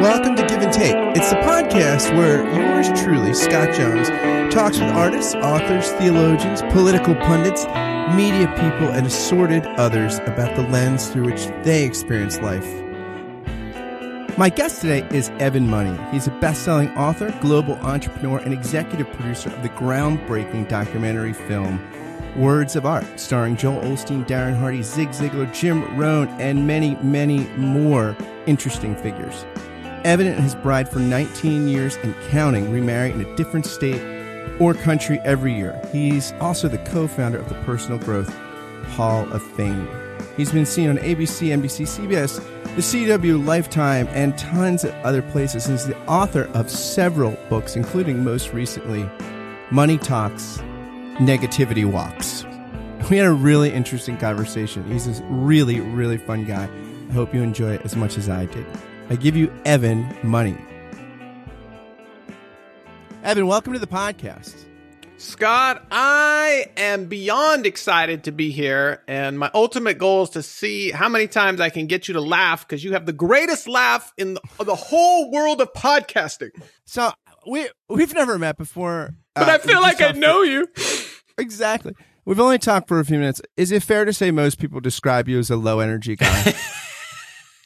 Welcome to Give and Take. It's the podcast where yours truly, Scott Jones, talks with artists, authors, theologians, political pundits, media people, and assorted others about the lens through which they experience life. My guest today is Evan Money. He's a best selling author, global entrepreneur, and executive producer of the groundbreaking documentary film Words of Art, starring Joel Osteen, Darren Hardy, Zig Ziglar, Jim Rohn, and many, many more interesting figures. Evan and his bride for 19 years and counting remarry in a different state or country every year. He's also the co founder of the Personal Growth Hall of Fame. He's been seen on ABC, NBC, CBS, the CW, Lifetime, and tons of other places. He's the author of several books, including most recently Money Talks, Negativity Walks. We had a really interesting conversation. He's a really, really fun guy. I hope you enjoy it as much as I did. I give you Evan money. Evan, welcome to the podcast. Scott, I am beyond excited to be here. And my ultimate goal is to see how many times I can get you to laugh because you have the greatest laugh in the, the, whole world of podcasting. So we, we've never met before. But uh, I feel like I know you. exactly. We've only talked for a few minutes. Is it fair to say most people describe you as a low energy guy?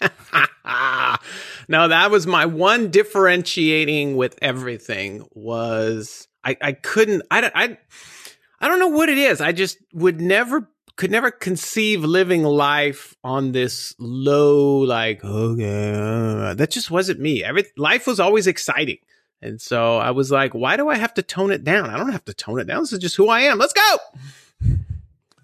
no, that was my one differentiating with everything was I, I couldn't I, I I don't know what it is. I just would never could never conceive living life on this low like okay uh, that just wasn't me. Every life was always exciting. And so I was like, why do I have to tone it down? I don't have to tone it down. This is just who I am. Let's go.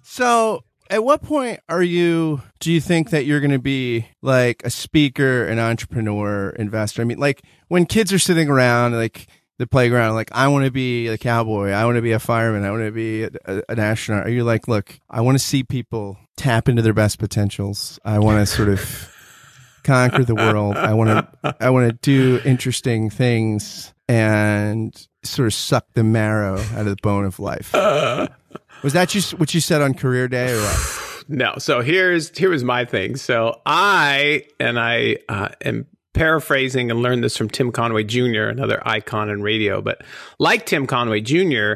So at what point are you do you think that you're going to be like a speaker an entrepreneur investor? I mean like when kids are sitting around like the playground like i want to be a cowboy. I want to be a fireman. I want to be a, a, an astronaut. Are you like look i want to see people tap into their best potentials. I want to sort of conquer the world. I want to i want to do interesting things and sort of suck the marrow out of the bone of life was that you, what you said on career day or what? no. So here's here was my thing. So I and I uh, am paraphrasing and learned this from Tim Conway Jr., another icon in radio. But like Tim Conway Jr.,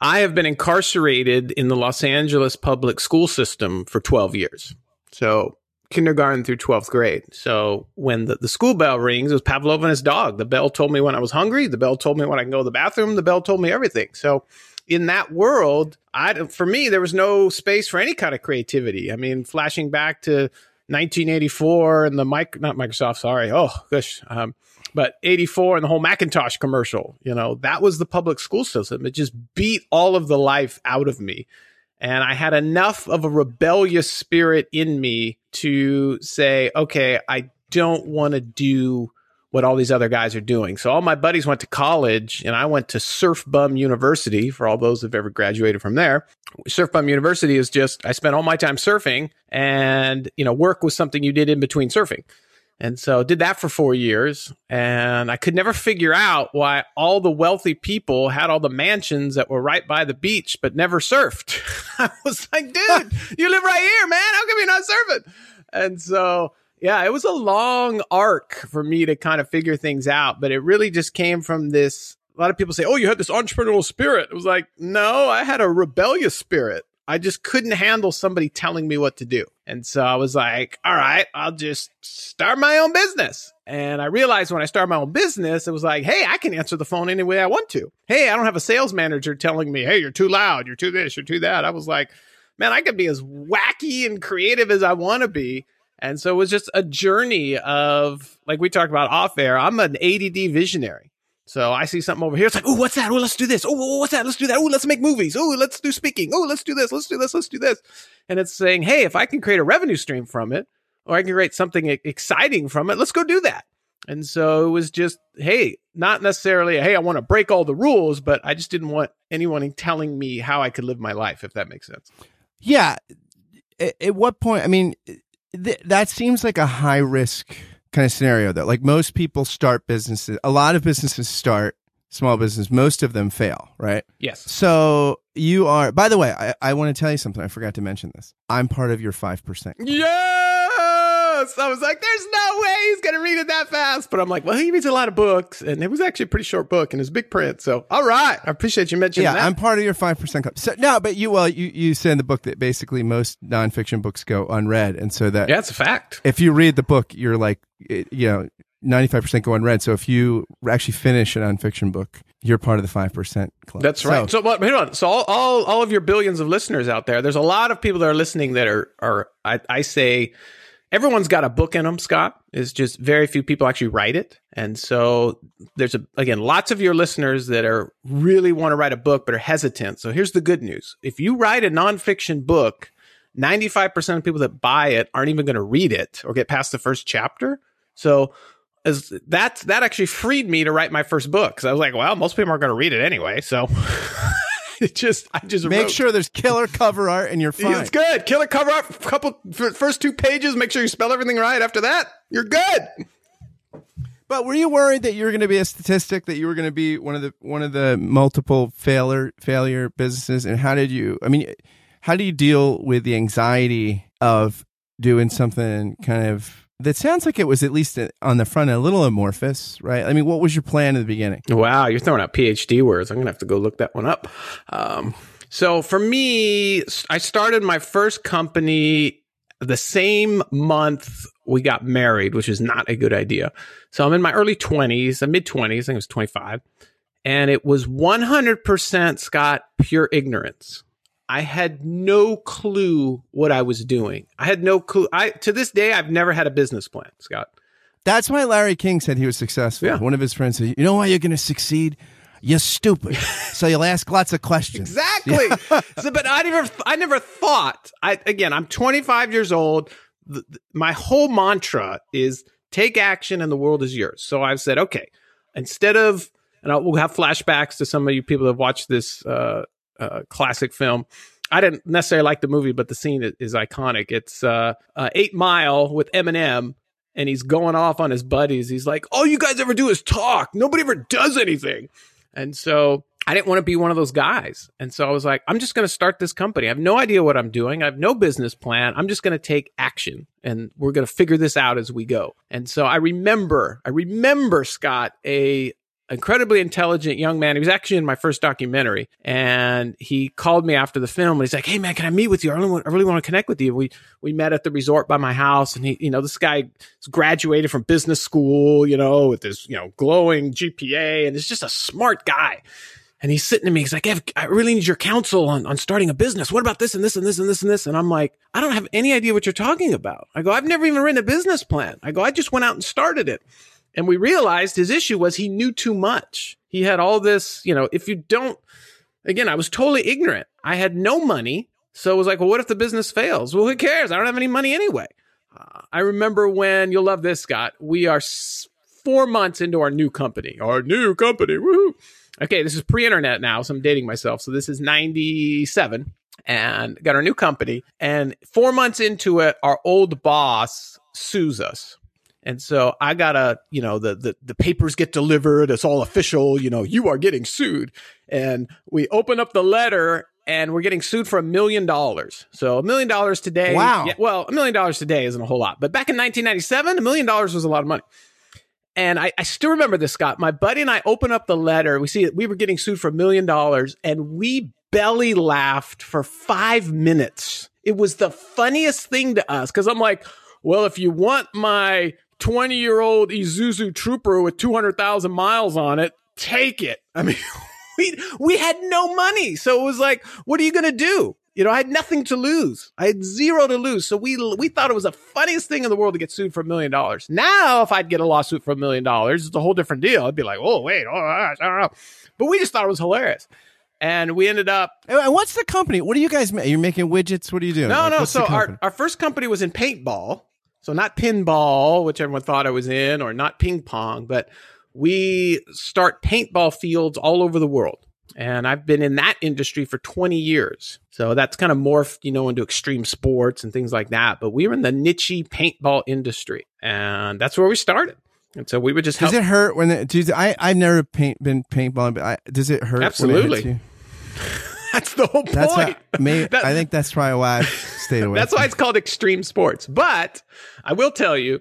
I have been incarcerated in the Los Angeles public school system for 12 years. So kindergarten through 12th grade. So when the, the school bell rings, it was Pavlov and his dog. The bell told me when I was hungry. The bell told me when I can go to the bathroom. The bell told me everything. So in that world, I for me there was no space for any kind of creativity. I mean, flashing back to 1984 and the mic not Microsoft, sorry. Oh gosh. Um, but 84 and the whole Macintosh commercial, you know, that was the public school system. It just beat all of the life out of me. And I had enough of a rebellious spirit in me to say, okay, I don't want to do what all these other guys are doing. So all my buddies went to college and I went to Surf Bum University for all those who've ever graduated from there. Surf Bum University is just I spent all my time surfing and you know work was something you did in between surfing. And so did that for 4 years and I could never figure out why all the wealthy people had all the mansions that were right by the beach but never surfed. I was like, dude, you live right here, man. How come you're not surfing? And so yeah, it was a long arc for me to kind of figure things out, but it really just came from this. A lot of people say, Oh, you had this entrepreneurial spirit. It was like, No, I had a rebellious spirit. I just couldn't handle somebody telling me what to do. And so I was like, All right, I'll just start my own business. And I realized when I started my own business, it was like, Hey, I can answer the phone any way I want to. Hey, I don't have a sales manager telling me, Hey, you're too loud. You're too this, you're too that. I was like, Man, I could be as wacky and creative as I want to be and so it was just a journey of, like we talked about off air, I'm an ADD visionary. So I see something over here. It's like, oh, what's that? Oh, let's do this. Oh, what's that? Let's do that. Oh, let's make movies. Oh, let's do speaking. Oh, let's do this. Let's do this. Let's do this. And it's saying, hey, if I can create a revenue stream from it, or I can create something exciting from it, let's go do that. And so it was just, hey, not necessarily, hey, I want to break all the rules, but I just didn't want anyone telling me how I could live my life, if that makes sense. Yeah. At what point? I mean, th- that seems like a high risk kind of scenario though. Like most people start businesses, a lot of businesses start small business, most of them fail, right? Yes. So you are, by the way, I, I want to tell you something. I forgot to mention this. I'm part of your 5%. Yes. Almost. I was like, "There's no way he's gonna read it that fast." But I'm like, "Well, he reads a lot of books, and it was actually a pretty short book, and it's big print." So, all right, I appreciate you mentioning yeah, that. I'm part of your five percent club. So no, but you well, you you say in the book that basically most nonfiction books go unread, and so that yeah, it's a fact. if you read the book, you're like, it- you know, ninety five percent go unread. So if you actually finish a nonfiction book, you're part of the five percent club. That's right. So, but hold on. So, all, all all of your billions of listeners out there, there's a lot of people that are listening that are are I, I say everyone's got a book in them. Scott is just very few people actually write it, and so there's a again lots of your listeners that are really want to write a book but are hesitant. So here's the good news: if you write a nonfiction book. 95% of people that buy it aren't even going to read it or get past the first chapter. So as that that actually freed me to write my first book because I was like, well, most people aren't going to read it anyway. So it just I just make wrote- sure there's killer cover art, and you're fine. it's good. Kill it, cover up, couple first two pages. Make sure you spell everything right. After that, you're good. But were you worried that you were going to be a statistic, that you were going to be one of the one of the multiple failure failure businesses? And how did you? I mean, how do you deal with the anxiety of doing something kind of that sounds like it was at least on the front a little amorphous, right? I mean, what was your plan in the beginning? Wow, you're throwing out PhD words. I'm gonna have to go look that one up. Um, so for me, I started my first company the same month we got married, which is not a good idea. So I'm in my early 20s, mid 20s. I think it was 25, and it was 100% Scott pure ignorance. I had no clue what I was doing. I had no clue. I to this day I've never had a business plan, Scott. That's why Larry King said he was successful. Yeah. One of his friends said, "You know why you're going to succeed? You're stupid, so you'll ask lots of questions." Exactly. so, but I never, I never thought. I again, I'm 25 years old. The, the- my whole mantra is take action, and the world is yours. So I've said, okay, instead of, and I'll, we'll have flashbacks to some of you people that have watched this uh, uh, classic film. I didn't necessarily like the movie, but the scene is, is iconic. It's uh, uh, Eight Mile with Eminem, and he's going off on his buddies. He's like, "All you guys ever do is talk. Nobody ever does anything." And so I didn't want to be one of those guys. And so I was like, I'm just going to start this company. I have no idea what I'm doing. I have no business plan. I'm just going to take action and we're going to figure this out as we go. And so I remember, I remember Scott, a incredibly intelligent young man. He was actually in my first documentary and he called me after the film and he's like, Hey man, can I meet with you? I really want, I really want to connect with you. We, we met at the resort by my house and he, you know, this guy graduated from business school, you know, with this, you know, glowing GPA and is just a smart guy. And he's sitting to me. He's like, I really need your counsel on, on starting a business. What about this and this and this and this and this? And I'm like, I don't have any idea what you're talking about. I go, I've never even written a business plan. I go, I just went out and started it. And we realized his issue was he knew too much. He had all this, you know, if you don't, again, I was totally ignorant. I had no money. So it was like, well, what if the business fails? Well, who cares? I don't have any money anyway. Uh, I remember when, you'll love this, Scott, we are four months into our new company, our new company. Woohoo. Okay, this is pre internet now, so I'm dating myself. So this is 97 and got our new company. And four months into it, our old boss sues us. And so I gotta, you know, the, the the papers get delivered. It's all official. You know, you are getting sued. And we open up the letter, and we're getting sued for a million dollars. So a million dollars today. Wow. yeah, well, a million dollars today isn't a whole lot, but back in 1997, a million dollars was a lot of money. And I, I still remember this, Scott. My buddy and I open up the letter. We see that we were getting sued for a million dollars, and we belly laughed for five minutes. It was the funniest thing to us because I'm like, well, if you want my 20 year old Isuzu Trooper with 200,000 miles on it, take it. I mean, we, we had no money. So it was like, what are you going to do? You know, I had nothing to lose. I had zero to lose. So we we thought it was the funniest thing in the world to get sued for a million dollars. Now, if I'd get a lawsuit for a million dollars, it's a whole different deal. I'd be like, oh wait, oh I don't know. But we just thought it was hilarious, and we ended up And what's the company? What do you guys make? You're making widgets? What are you doing? no, Like, no. So our, our first company was in paintball. So not pinball, which everyone thought I was in, or not ping pong, but we start paintball fields all over the world. And I've been in that industry for 20 years. So that's kind of morphed, you know, into extreme sports and things like that. But we were in the niche paintball industry. And that's where we started. And so we would just Does help. it hurt when it, do you, I I've never paint, been paintballing, but I, does it hurt? when it hits Absolutely. that's the whole point. That's why, may, That- I think that's probably why I stayed away. That's why it's called extreme sports. But I will tell you,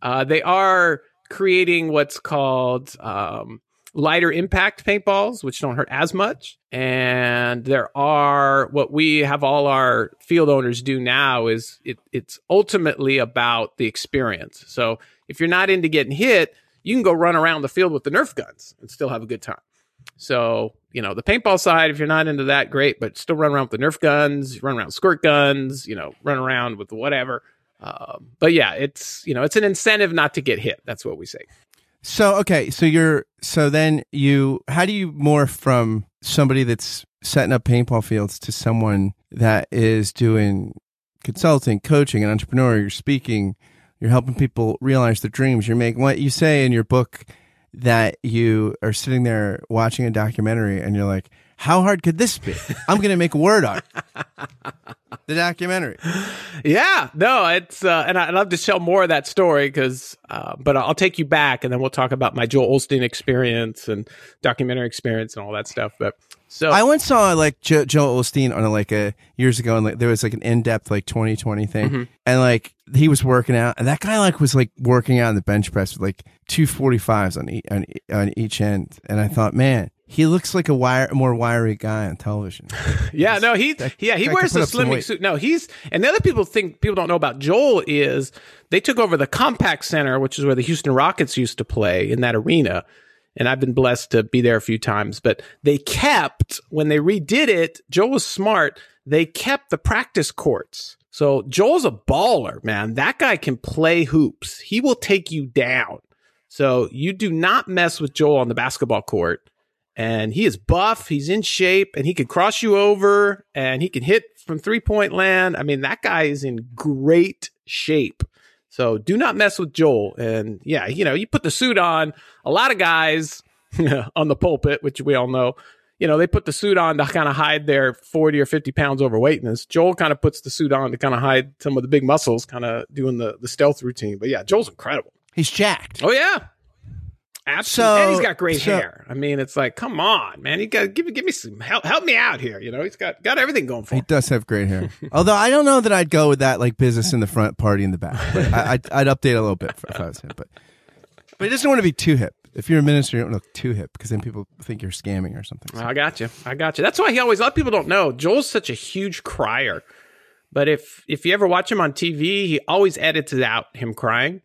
uh, they are creating what's called um, lighter impact paintballs, which don't hurt as much. And there are what we have all our field owners do now is it, it's ultimately about the experience. So if you're not into getting hit, you can go run around the field with the Nerf guns and still have a good time. So, you know, the paintball side, if you're not into that, great, but still run around with the Nerf guns, run around squirt guns, you know, run around with whatever. Um, but yeah, it's, you know, it's an incentive not to get hit. That's what we say. So okay, so you're so then you how do you morph from somebody that's setting up paintball fields to someone that is doing consulting, coaching, and entrepreneur? You're speaking, you're helping people realize their dreams. You're making what you say in your book that you are sitting there watching a documentary and you're like, how hard could this be? I'm going to make word art. the documentary. Yeah, no, it's, uh, and I'd love to tell more of that story because, uh, but I'll take you back and then we'll talk about my Joel Osteen experience and documentary experience and all that stuff. But so I once saw like Joe, Joe Osteen on like a years ago, and like there was like an in depth like 2020 thing, Mm-hmm. and like he was working out, and that guy like was like working out on the bench press with like two 45s on each on, e- on each end, and I thought, man, he looks like a wire more wiry guy on television. Yeah, no, he That yeah he wears can the put up some slimming suit. No, he's and the other people think people don't know about Joel is they took over the Compaq Center, which is where the Houston Rockets used to play in that arena. And I've been blessed to be there a few times, but they kept when they redid it. Joel was smart. They kept the practice courts. So Joel's a baller, man. That guy can play hoops. He will take you down. So you do not mess with Joel on the basketball court and he is buff. He's in shape, and he can cross you over, and he can hit from three point land. I mean, that guy is in great shape. So do not mess with Joel. And yeah, you know, you put the suit on. A lot of guys on the pulpit, which we all know, you know, they put the suit on to kind of hide their 40 or 50 pounds overweightness. Joel kind of puts the suit on to kind of hide some of the big muscles, kind of doing the, the stealth routine. But yeah, Joel's incredible. He's jacked. Oh yeah. Absolutely. So- and he's got gray so- hair. I mean, it's like, come on, man. You got give me give me some help help me out here. You know, he's got got everything going for him. He does have great hair. Although I don't know that I'd go with that like business in the front, party in the back. But I, I'd, I'd update a little bit if I was him. But but he doesn't want to be too hip. If you're a minister, you don't look too hip because then people think you're scamming or something. So- I got you. I got you. That's why he always a lot of people don't know. Joel's such a huge crier. But if if you ever watch him on TV, he always edits it out him crying.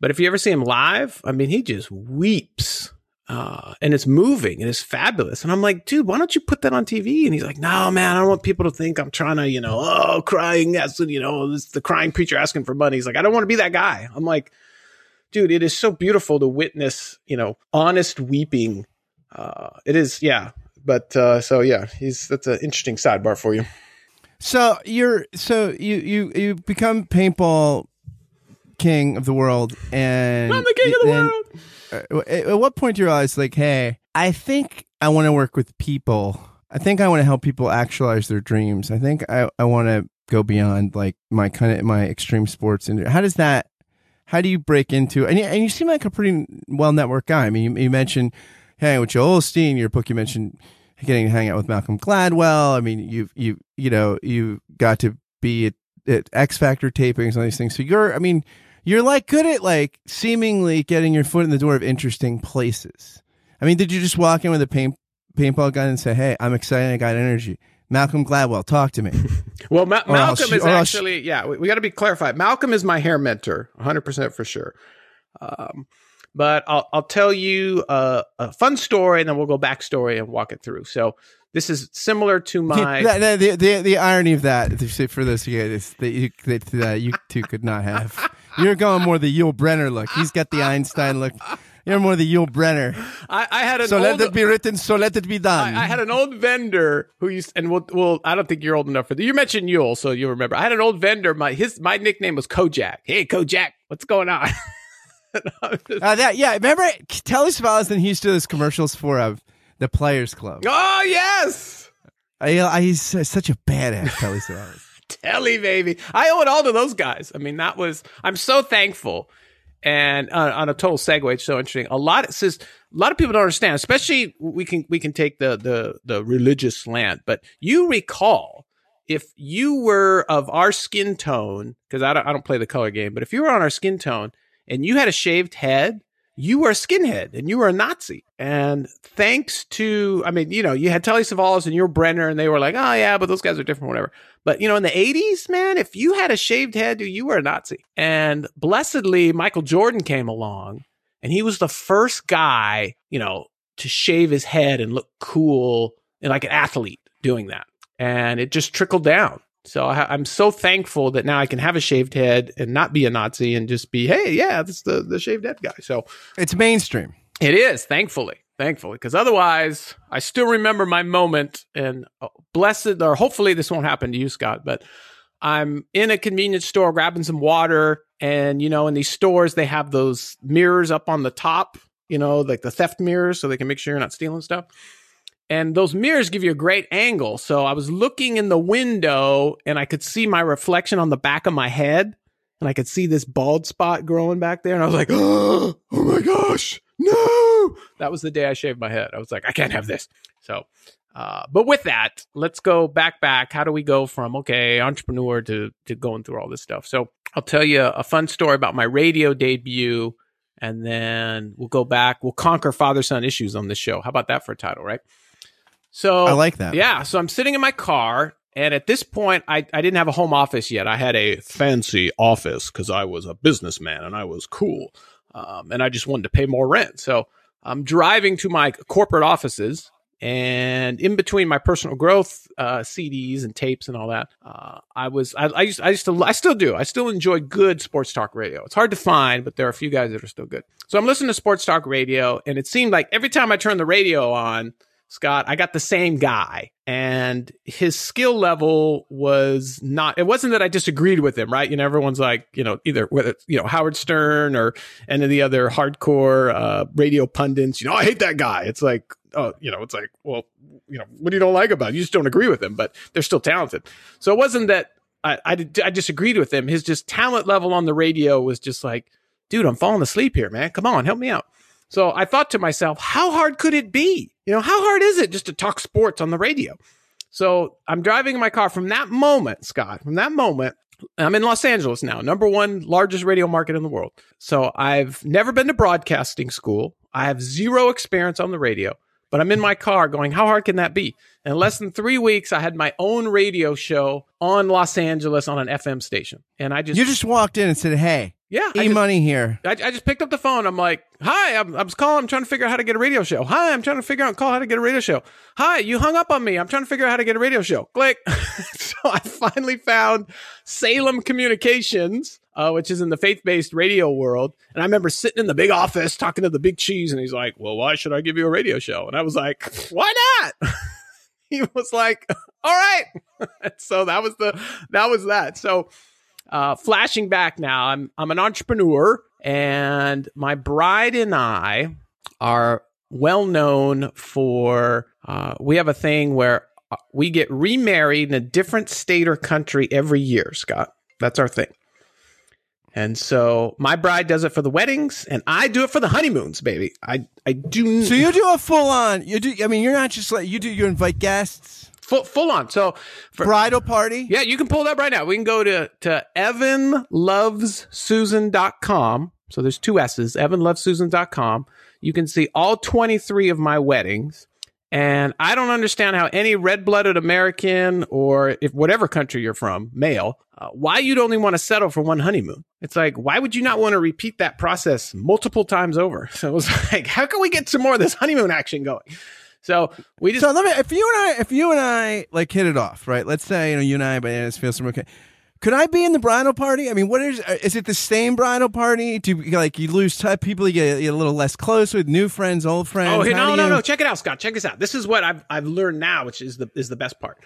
But if you ever see him live, I mean, he just weeps. Uh, and it's moving and it's fabulous. And I'm like, dude, why don't you put that on TV? And he's like, no, man, I don't want people to think I'm trying to, you know, oh, crying. That's, you know, this the crying preacher asking for money. He's like, I don't want to be that guy. I'm like, dude, it is so beautiful to witness, you know, honest weeping. Uh, it is, yeah. But, uh, so yeah, he's, that's an interesting sidebar for you. So you're so you you you become paintball king of the world, and I'm the king of the world. uh, At at what point do you realize, like, hey, I think I want to work with people. I think I want to help people actualize their dreams. I think I, I want to go beyond like my kind of my extreme sports. And how does that? How do you break into? And you, and you seem like a pretty well networked guy. I mean, you, you mentioned hanging with Joel Osteen. Your book, you mentioned getting to hang out with Malcolm Gladwell. I mean, you've you you know you got to be at, at X Factor tapings and all these things. So you're, I mean, you're like good at like seemingly getting your foot in the door of interesting places. I mean, did you just walk in with a paint paintball gun and say, "Hey, I'm excited. I got energy." Malcolm Gladwell, talk to me. Well, Ma- Malcolm you- is else- actually, yeah, we, we got to be clarified. Malcolm is my hair mentor, 100% for sure. Um, but I'll, I'll tell you a, a fun story and then we'll go backstory and walk it through. So this is similar to my. the, the, the, the, irony of that, for this, yeah, is that you, that uh, you two could not have. You're going more the Yul Brynner look. He's got the Einstein look. You're more the Yul Brynner. I, I had an So let old, it be written. So let it be done. I, I had an old vendor who used, and we'll, well, I don't think you're old enough for that. You mentioned Yul, so you'll remember. I had an old vendor. My his my nickname was Kojak. Hey, Kojak, what's going on? And I was just- Uh, that yeah, remember Telly Savalas and he used to do those commercials for uh, the Players Club. oh yes, I, I, he's such a badass, Telly Savalas. Telly baby. I owe it all to those guys. I mean, that was. I'm so thankful. And uh, on a total segue, it's so interesting. A lot it says a lot of people don't understand, especially we can we can take the the the religious slant, but you recall if you were of our skin tone, because I don't, I don't play the color game, but if you were on our skin tone and you had a shaved head, you were a skinhead and you were a Nazi. And thanks to, I mean, you know, you had Telly Savalas and Yul Brynner and they were like, oh yeah, but those guys are different, whatever. But you know, in the 80s, man, if you had a shaved head, you were a Nazi. And blessedly, Michael Jordan came along and he was the first guy, you know, to shave his head and look cool and like an athlete doing that and it just trickled down. So I, am so thankful that now I can have a shaved head and not be a Nazi and just be, hey, yeah, that's the the shaved head guy. So it's mainstream. It is, thankfully, thankfully, because otherwise, I still remember my moment. And oh, blessed, or hopefully, this won't happen to you, Scott. But I'm in a convenience store grabbing some water, and you know, in these stores, they have those mirrors up on the top, you know, like the theft mirrors, so they can make sure you're not stealing stuff and those mirrors give you a great angle. So I was looking in the window and I could see my reflection on the back of my head and I could see this bald spot growing back there. And I was like, oh, oh my gosh, no. That was the day I shaved my head. I was like, I can't have this. So, uh, but with that, let's go back, back. How do we go from, okay, entrepreneur to, to going through all this stuff? So I'll tell you a fun story about my radio debut and then we'll go back. We'll conquer father son issues on this show. How about that for a title, right? So I like that. Yeah. So I'm sitting in my car. And at this point, I, I didn't have a home office yet. I had a fancy office because I was a businessman and I was cool. Um, and I just wanted to pay more rent. So I'm driving to my corporate offices. And in between my personal growth uh, CDs and tapes and all that, uh, I was I, I used I used to I still do I still enjoy good sports talk radio. It's hard to find, but there are a few guys that are still good. So I'm listening to sports talk radio, and it seemed like every time I turned the radio on, Scott, I got the same guy and his skill level was not, it wasn't that I disagreed with him, right? You know, everyone's like, you know, either whether you know, Howard Stern or any of the other hardcore, uh, radio pundits, you know, I hate that guy. It's like, oh, you know, it's like, well, you know, what do you don't like about it? You just don't agree with him, but they're still talented. So it wasn't that I, I, I disagreed with him. His just talent level on the radio was just like, dude, I'm falling asleep here, man. Come on, help me out. So I thought to myself, how hard could it be? You know, how hard is it just to talk sports on the radio? So I'm driving in my car from that moment, Scott, from that moment. I'm in Los Angeles now, number one largest radio market in the world. So I've never been to broadcasting school. I have zero experience on the radio, but I'm in my car going, how hard can that be? In less than three weeks, I had my own radio show on Los Angeles on an FM station. And I just. You just walked in and said, hey, yeah, e money here. I, I, just picked up the phone. I'm like, "Hi, I'm, I was calling. I'm trying to figure out how to get a radio show. Hi, I'm trying to figure out call how to get a radio show. Hi, you hung up on me. I'm trying to figure out how to get a radio show. Click. so I finally found Salem Communications, uh, which is in the faith based radio world. And I remember sitting in the big office talking to the big cheese, and he's like, "Well, why should I give you a radio show?" And I was like, "Why not?" he was like, "All right." so that was the that was that. So uh, flashing back now, I'm I'm an entrepreneur, and my bride and I are well known for. Uh, we have a thing where uh, we get remarried in a different state or country every year. Scott, that's our thing. And so my bride does it for the weddings, and I do it for the honeymoons, baby. I I do. So you do a full on. You do. I mean, you're not just like you do. You invite guests full full on. So for, bridal party. Yeah, you can pull that right now. We can go to to evanlovessusan.com. So there's two S's, evanlovessusan.com. You can see all 23 of my weddings. And I don't understand how any red blooded American or if whatever country you're from, male, uh, why you'd only want to settle for one honeymoon. It's like, why would you not want to repeat that process multiple times over? So it was like, how can we get some more of this honeymoon action going? So we just so let me if you and I if you and I like hit it off right. Let's say you know you and I but it feels some okay. Could I be in the bridal party? I mean, what is uh, is it the same bridal party? Do you, like you lose touch people? You get, you get, a little less close with new friends, old friends. Oh, hey, no, no, you... no! Check it out, Scott. Check this out. This is what I've I've learned now, which is the is the best part.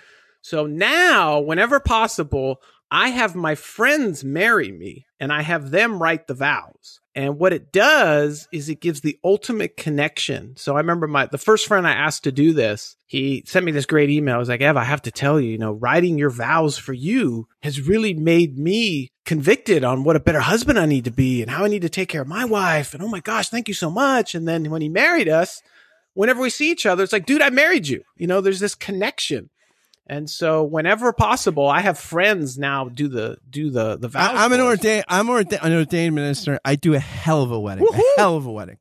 So now, whenever possible, I have my friends marry me and I have them write the vows. And what it does is it gives the ultimate connection. So I remember my the first friend I asked to do this, he sent me this great email. I was like, Ev, I have to tell you, you know, writing your vows for you has really made me convicted on what a better husband I need to be and how I need to take care of my wife. And oh my gosh, thank you so much. And then when he married us, whenever we see each other, it's like, dude, I married you. You know, there's this connection. And so whenever possible, I have friends now do the do the the vows. I, am an ordained. I'm ordained, an ordained minister. I do a hell of a wedding. Woohoo! A hell of a wedding.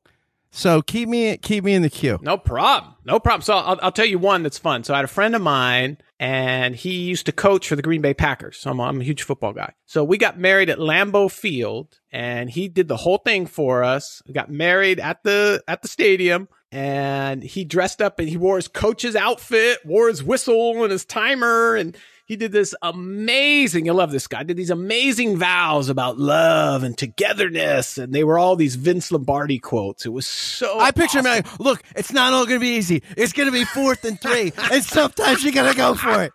So keep me keep me in the queue. No problem. No problem. So I'll, I'll tell you one that's fun. So I had a friend of mine and he used to coach for the Green Bay Packers. So I'm, I'm a huge football guy. So we got married at Lambeau Field and he did the whole thing for us. We got married at the, at the stadium and he dressed up and he wore his coach's outfit, wore his whistle and his timer and he did this amazing, you love this guy, did these amazing vows about love and togetherness. And they were all these Vince Lombardi quotes. It was so I picture awesome. him like, look, it's not all going to be easy. It's going to be fourth and three, and sometimes you got to go for it.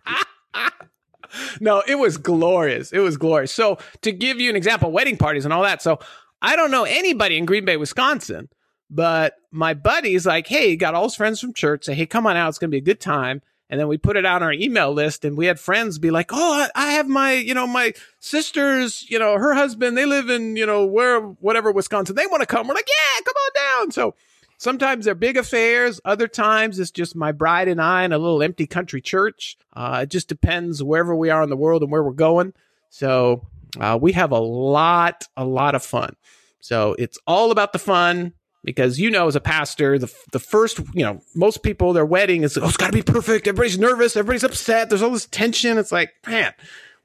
no, it was glorious. It was glorious. So to give you an example, wedding parties and all that. So I don't know anybody in Green Bay, Wisconsin, but my buddy's like, hey, he got all his friends from church. Say, hey, come on out. It's going to be a good time. And then we put it out on our email list and we had friends be like, Oh, I, I have my, you know, my sister's, you know, her husband, they live in, you know, where, whatever, Wisconsin. They want to come. We're like, yeah, come on down. So sometimes they're big affairs. Other times it's just my bride and I in a little empty country church. Uh, it just depends wherever we are in the world and where we're going. So, uh, we have a lot, a lot of fun. So it's all about the fun because you know as a pastor the the first you know most people their wedding is oh it's got to be perfect. Everybody's nervous. Everybody's upset. There's all this tension. It's like man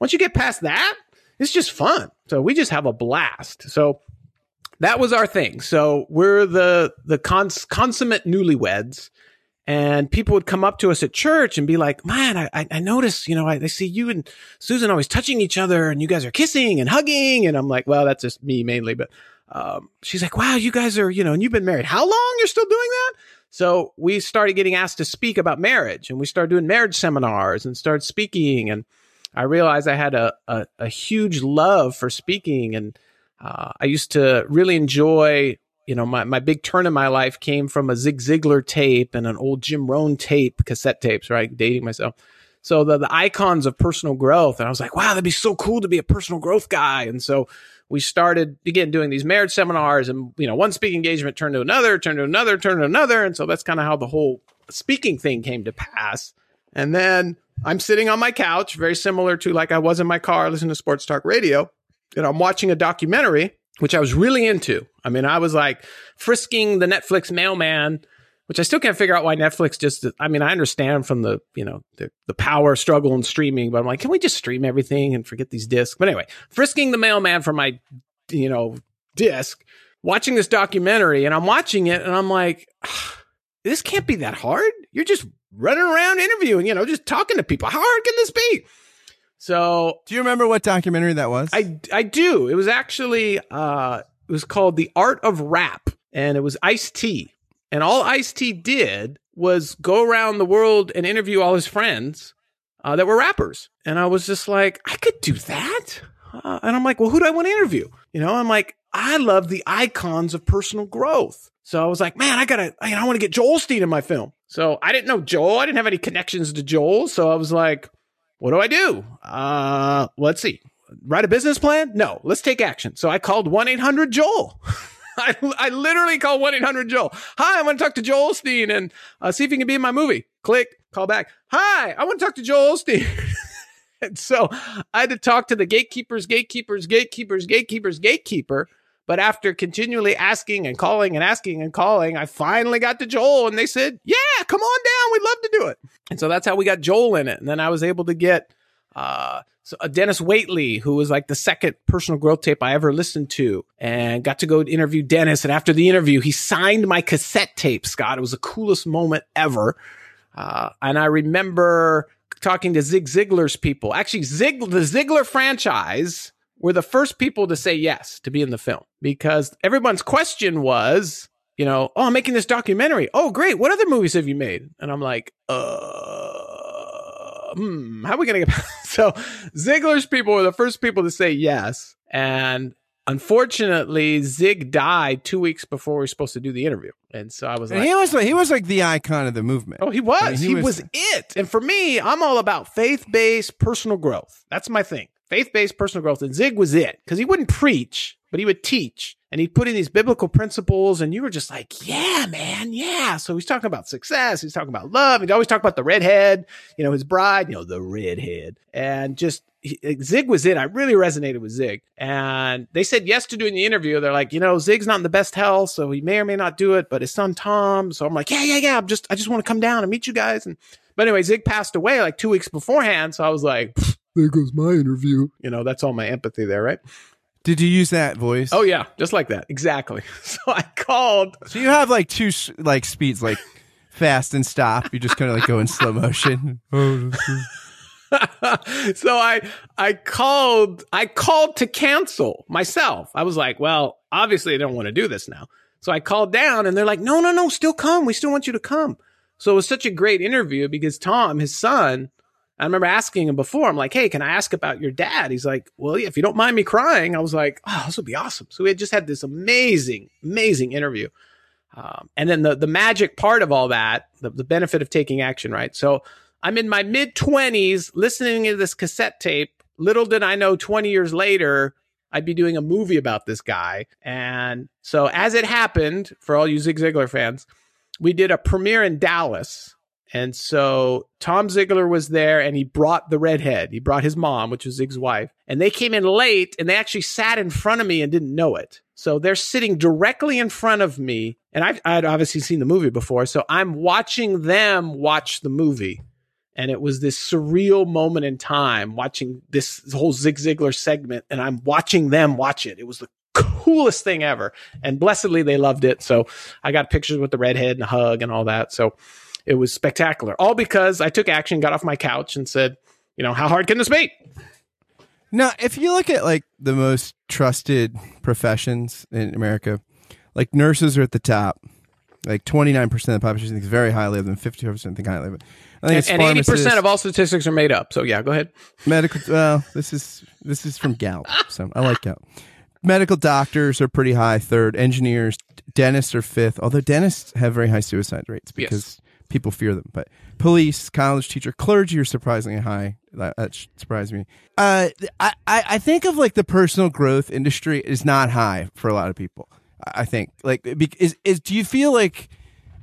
once you get past that it's just fun. So we just have a blast. So that was our thing. So we're the the cons- consummate newlyweds. And people would come up to us at church and be like, man, I, I notice, you know, I, I see you and Susan always touching each other and you guys are kissing and hugging. And I'm like, well, that's just me mainly, but um, she's like, wow, you guys are, you know, and you've been married how long? You're still doing that? So we started getting asked to speak about marriage and we started doing marriage seminars and started speaking. And I realized I had a, a, a huge love for speaking. And uh, I used to really enjoy, you know, my, my big turn in my life came from a Zig Ziglar tape and an old Jim Rohn tape, cassette tapes, right? Dating myself. So the, the icons of personal growth. And I was like, wow, that'd be so cool to be a personal growth guy. And so we started again doing these marriage seminars and you know one speaking engagement turned to another turned to another turned to another. And so that's kind of how the whole speaking thing came to pass. And then i'm sitting on my couch very similar to like i was in my car listening to sports talk radio. And i'm watching a documentary which i was really into. I mean i was like frisking the netflix mailman which I still can't figure out why Netflix just, I mean, I understand from the, you know, the, the power struggle and streaming, but I'm like, can we just stream everything and forget these discs? But anyway, frisking the mailman for my, you know, disc, watching this documentary and I'm watching it and I'm like, this can't be that hard. You're just running around interviewing, you know, just talking to people. How hard can this be? So, do you remember what documentary that was? I, I do. It was actually, uh, it was called The Art of Rap and it was Ice T and all Ice T did was go around the world and interview all his friends uh, that were rappers. And I was just like, I could do that. Uh, and I'm like, well, who do I want to interview? You know, I'm like, I love the icons of personal growth. So I was like, man, I gotta, I, I want to get Joel Osteen in my film. So I didn't know Joel. I didn't have any connections to Joel. So I was like, what do I do? Uh, let's see. Write a business plan? No, let's take action. So I called 1 800 Joel. I, I literally call 1 800 Joel. Hi, I want to talk to Joel Osteen and uh, see if he can be in my movie. Click, call back. Hi, I want to talk to Joel Osteen. and so I had to talk to the gatekeepers, gatekeepers, gatekeepers, gatekeepers, gatekeeper. But after continually asking and calling and asking and calling, I finally got to Joel and they said, Yeah, come on down. We'd love to do it. And so that's how we got Joel in it. And then I was able to get uh, so uh, Dennis Waitley, who was like the second personal growth tape I ever listened to, and got to go interview Dennis. And after the interview, he signed my cassette tape. Scott, it was the coolest moment ever. Uh, and I remember talking to Zig Ziglar's people. Actually, Zig the Ziglar franchise were the first people to say yes to be in the film because everyone's question was, you know, oh, I'm making this documentary. Oh, great. What other movies have you made? And I'm like, uh, hmm, how are we going to get so Ziglar's people were the first people to say yes. And unfortunately, Zig died two weeks before we were supposed to do the interview. And so I was And like, he was like he was like the icon of the movement. Oh, he was. I mean, he, was, it. And for me, I'm all about faith based personal growth. That's my thing. Faith based personal growth. And Zig was it because he wouldn't preach, but he would teach and he'd put in these biblical principles. And you were just like, yeah, man, yeah. So he's talking about success. He's talking about love. He'd always talk about the redhead, you know, his bride, you know, the redhead. And just he- Zig was in. I really resonated with Zig. And they said yes to doing the interview. They're like, you know, Zig's not in the best health, so he may or may not do it, but his son Tom. So I'm like, yeah, yeah, yeah. I'm just, I just want to come down and meet you guys. And, but anyway, Zig passed away like two weeks beforehand. So I was like, there goes my interview. You know, that's all my empathy there, right? Did you use that voice? Oh, yeah, just like that. Exactly. So I called. So you have like two like speeds, like fast and stop. You just kind of like go in slow motion. so I I called I called to cancel myself. I was like, well, obviously I don't want to do this now. So I called down and they're like, no, no, no, still come. We still want you to come. So it was such a great interview because Tom, his son, I remember asking him before, I'm like, hey, can I ask about your dad? He's like, well, yeah, if you don't mind me crying. I was like, oh, this would be awesome. So we had just had this amazing, amazing interview. Um, and then the, the magic part of all that, the, the benefit of taking action, right? So I'm in my mid 20s listening to this cassette tape. Little did I know 20 years later, I'd be doing a movie about this guy. And so, as it happened, for all you Zig Ziglar fans, we did a premiere in Dallas. And so Tom Ziglar was there and he brought the redhead. He brought his mom, which was Zig's wife. And they came in late and they actually sat in front of me and didn't know it. So they're sitting directly in front of me. And I've, I'd obviously seen the movie before. So I'm watching them watch the movie. And it was this surreal moment in time watching this whole Zig Ziglar segment. And I'm watching them watch it. It was the coolest thing ever. And blessedly, they loved it. So I got pictures with the redhead and a hug and all that. So it was spectacular. All because I took action, got off my couch, and said, you know, how hard can this be? Now, if you look at like the most trusted professions in America, like nurses are at the top. Like 29% of the population thinks very highly of them, 54% think highly of them. I think And, 80% of all statistics are made up. So yeah, go ahead. medical. Well, this is this is from Gallup, so I like Gallup. Medical doctors are pretty high, third. Engineers, dentists are fifth. Although dentists have very high suicide rates because people fear them. But police, college teacher, clergy are surprisingly high. That, that surprised me. Uh, I, I think of like the personal growth industry is not high for a lot of people. I think like is is do you feel like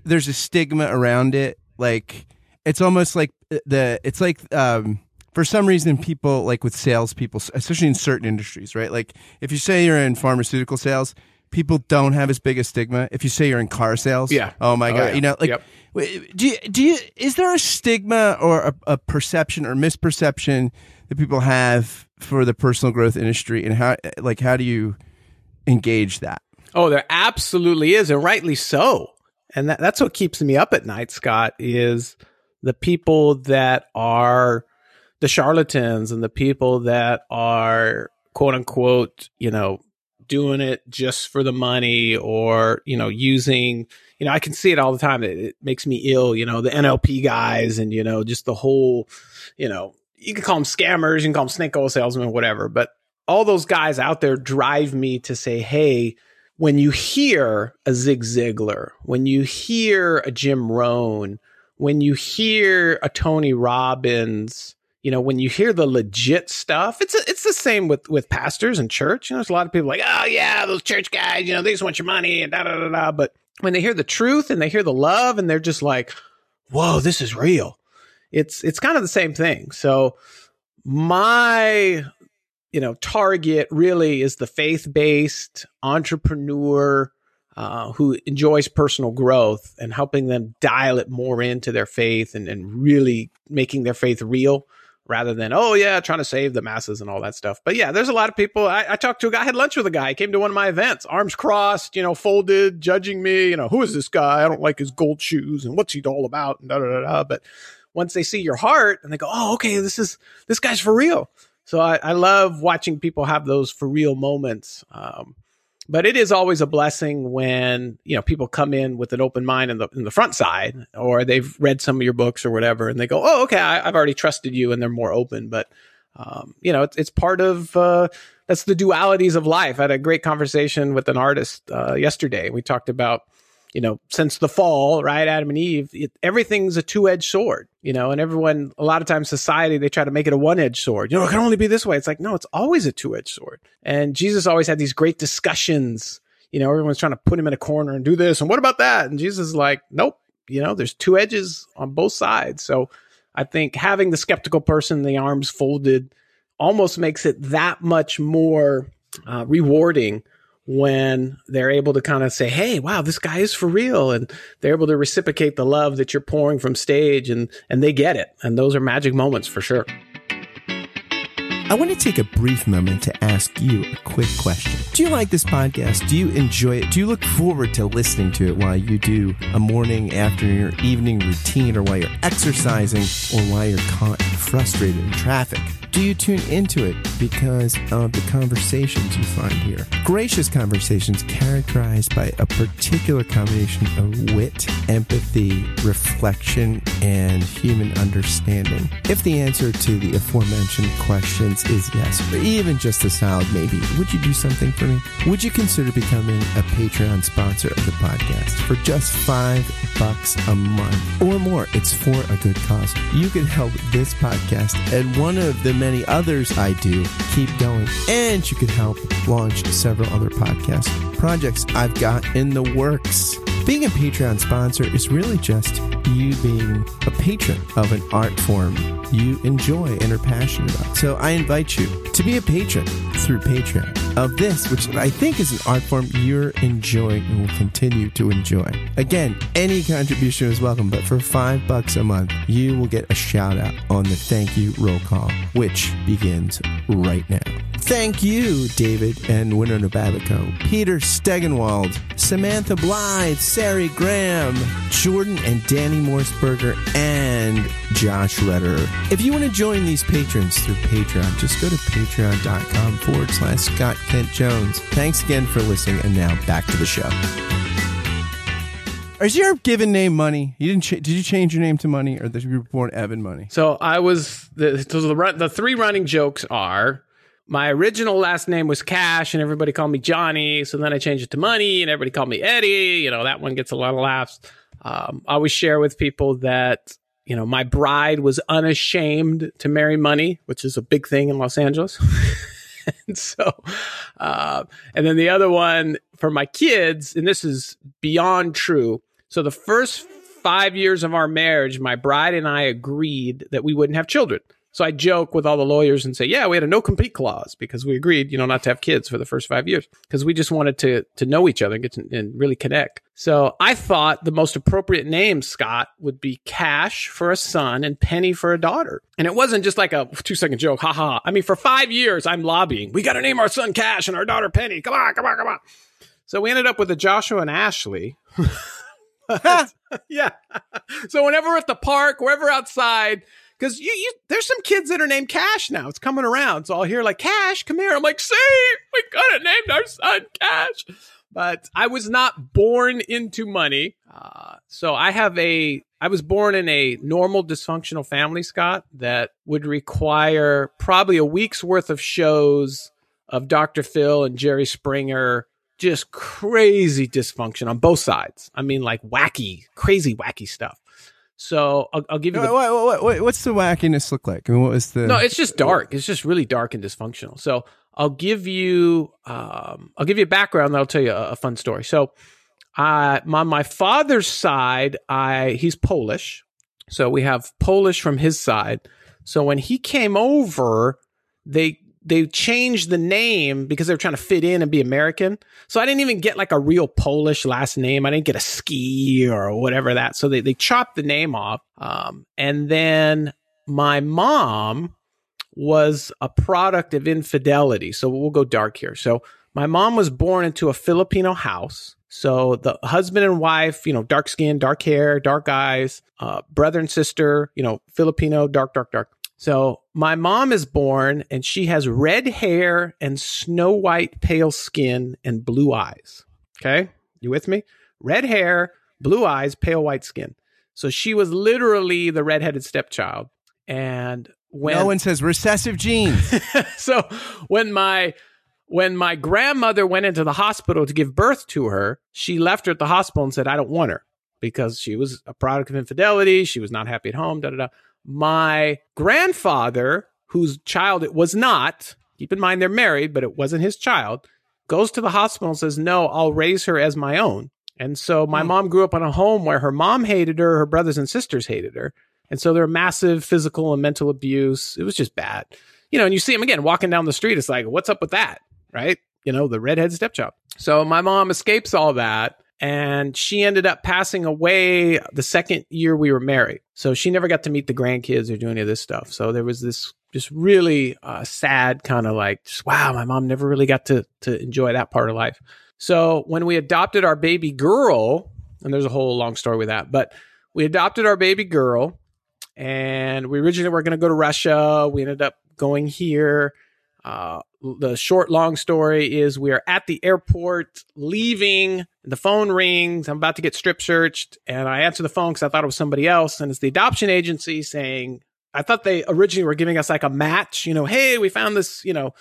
there's a stigma around it? Like it's almost like the it's like um for some reason people like with salespeople, especially in certain industries, right? Like if you say you're in pharmaceutical sales, people don't have as big a stigma. If you say you're in car sales, Yeah. oh my Oh, god, yeah. you know, like Yep. Do you, do you is there a stigma or a, a perception or misperception that people have for the personal growth industry, and how like how do you engage that? Oh, there absolutely is, and rightly so. And that, that's what keeps me up at night, Scott, is the people that are the charlatans and the people that are quote unquote, you know, doing it just for the money or, you know, using, you know, I can see it all the time. It, it makes me ill, you know, the NLP guys and, you know, just the whole, you know, you can call them scammers, you can call them snake oil salesmen, whatever. But all those guys out there drive me to say, hey, when you hear a Zig Ziglar, when you hear a Jim Rohn, when you hear a Tony Robbins, you know, when you hear the legit stuff, it's it's the same with with pastors and church. You know, there's a lot of people like, oh yeah, those church guys, you know, they just want your money and da da da da. But when they hear the truth and they hear the love and they're just like, whoa, this is real. It's it's kind of the same thing. So my you know target really is the faith-based entrepreneur uh, who enjoys personal growth and helping them dial it more into their faith and, and really making their faith real rather than oh yeah trying to save the masses and all that stuff. But yeah there's a lot of people. I, I talked to a guy I had lunch with a guy. He came to one of my events arms crossed you know folded judging me you know who is this guy? I don't like his gold shoes and what's he all about and da da da da. But once they see your heart and they go oh okay this is this guy's for real. So I, I love watching people have those for real moments. Um, but it is always a blessing when you know people come in with an open mind in the in the front side, or they've read some of your books or whatever, and they go, "Oh, okay, I, I've already trusted you," and they're more open. But Um, you know, it's, it's part of uh, that's the dualities of life. I had a great conversation with an artist uh, yesterday. We talked about you know, since the fall, right, Adam and Eve, it, everything's a two edged sword, you know, and everyone, a lot of times society, they try to make it a one edged sword. You know, it can only be this way. It's like, no, it's always a two edged sword. And Jesus always had these great discussions. You know, everyone's trying to put him in a corner and do this. And what about that? And Jesus is like, nope, you know, there's two edges on both sides. So I think having the skeptical person, the arms folded, almost makes it that much more uh, rewarding when they're able to kind of say, Hey, wow, this guy is for real. And they're able to reciprocate the love that you're pouring from stage and, and they get it. And those are magic moments for sure. I want to take a brief moment to ask you a quick question. Do you like this podcast? Do you enjoy it? Do you look forward to listening to it while you do a morning, afternoon, or evening routine, or while you're exercising, or while you're caught frustrated in traffic? Do you tune into it because of the conversations you find here? Gracious conversations characterized by a particular combination of wit, empathy, reflection, and human understanding. If the answer to the aforementioned questions is yes, or even just a solid maybe, would you do something for me? Would you consider becoming a Patreon sponsor of the podcast for just five bucks a month or more? It's for a good cause. You can help this podcast and one of the many others I do keep going. And you can help launch several other podcast projects I've got in the works. Being a Patreon sponsor is really just you being a patron of an art form you enjoy and are passionate about. So I invite you to be a patron through Patreon of this, which I think is an art form you're enjoying and will continue to enjoy. Again, any contribution is welcome, but for five bucks a month, you will get a shout out on the thank you roll call, which begins right now. Thank you, David and Winona Babico, Peter Stegenwald, Samantha Blythe, Sari Graham, Jordan and Danny Morseberger, and Josh Redder. If you want to join these patrons through Patreon, just go to patreon.com forward slash Scott Kent Jones. Thanks again for listening, and now back to the show. Is your given name Money? You didn't. Ch- did you change your name to Money, or did you were born Evan Money? So I was the so the the three running jokes are my original last name was Cash, and everybody called me Johnny. So then I changed it to Money, and everybody called me Eddie. You know that one gets a lot of laughs. Um, I always share with people that you know my bride was unashamed to marry money, which is a big thing in Los Angeles. and so, uh, and then the other one for my kids, and this is beyond true. So the first five years of our marriage, my bride and I agreed that we wouldn't have children. So I joke with all the lawyers and say, yeah, we had a no compete clause because we agreed, you know, not to have kids for the first five years because we just wanted to to know each other and get to and really connect. So I thought the most appropriate name, Scott, would be Cash for a son and Penny for a daughter. And it wasn't just like a two second joke, haha. I mean, for five years, I'm lobbying. We got to name our son Cash and our daughter Penny. Come on, come on, come on. So we ended up with a Joshua and Ashley. yeah. So whenever we're at the park, wherever outside, because you, you, there's some kids that are named Cash now. It's coming around, so I'll hear like Cash, come here. I'm like, see, we could have named our son Cash, but I was not born into money. Uh, so I have a. I was born in a normal dysfunctional family, Scott, that would require probably a week's worth of shows of Dr. Phil and Jerry Springer just crazy dysfunction on both sides. I mean, like wacky, crazy, wacky stuff. So I'll, I'll give you. The, wait, wait, wait, what's the wackiness look like? I mean, what was the? No, it's just dark. It's just really dark and dysfunctional. So I'll give you. Um, I'll give you a background. That'll tell you a, a fun story. So, uh, my my father's side, I he's Polish. So we have Polish from his side. So when he came over, they they changed the name because they were trying to fit in and be American. So I didn't even get like a real Polish last name. I didn't get a ski or whatever that. So they, they chopped the name off. Um, and then my mom was a product of infidelity. So we'll go dark here. So my mom was born into a Filipino house. So the husband and wife, you know, dark skin, dark hair, dark eyes, uh, brother and sister, you know, Filipino, dark, dark, dark. So my mom is born and she has red hair and snow white pale skin and blue eyes. Okay. You with me? Red hair, blue eyes, pale white skin. So she was literally the redheaded stepchild. And when no one says recessive genes. so when my when my grandmother went into the hospital to give birth to her, she left her at the hospital and said, I don't want her because she was a product of infidelity. She was not happy at home. Da, da, da. My grandfather, whose child it was not, keep in mind they're married, but it wasn't his child, goes to the hospital and says, No, I'll raise her as my own. And so my mm. mom grew up in a home where her mom hated her, her brothers and sisters hated her. And so there were massive physical and mental abuse. It was just bad. You know, and you see him again walking down the street. It's like, what's up with that? right? You know, the redhead stepchild. So my mom escapes all that and she ended up passing away the second year we were married. So she never got to meet the grandkids or do any of this stuff. So there was this just really uh, sad kind of like, just, wow, my mom never really got to to enjoy that part of life. So when we adopted our baby girl, and there's a whole long story with that, but we adopted our baby girl, and we originally were going to go to Russia. We ended up going here. Uh, the short long story is we are at the airport leaving. The phone rings. I'm about to get strip searched and i answer the phone because i thought it was somebody else and it's the adoption agency saying i thought they originally were giving us like a match you know hey we found this you know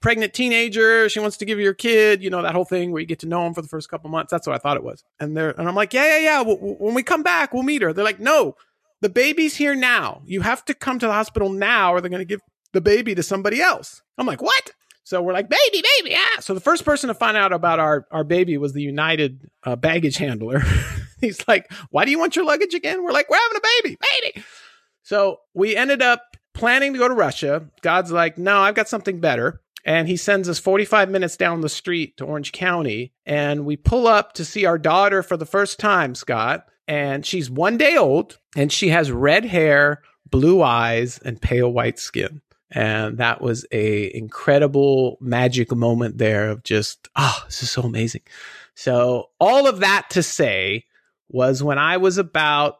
pregnant teenager. She wants to give you your kid you know that whole thing where you get to know him for the first couple months. That's what i thought it was. And they're and i'm like yeah yeah yeah. When we come back we'll meet her. They're like no. The baby's here now. You have to come to the hospital now or they're going to give the baby to somebody else i'm like what so we're like, baby, baby, yeah. So the first person to find out about our, our baby was the United uh, baggage handler. He's like, why do you want your luggage again? We're like, we're having a baby, baby. So we ended up planning to go to Russia. God's like, no, I've got something better. And he sends us 45 minutes down the street to Orange County. And we pull up to see our daughter for the first time, Scott. And she's one day old and she has red hair, blue eyes, and pale white skin and that was a incredible magic moment there of just oh this is so amazing. So all of that to say was when i was about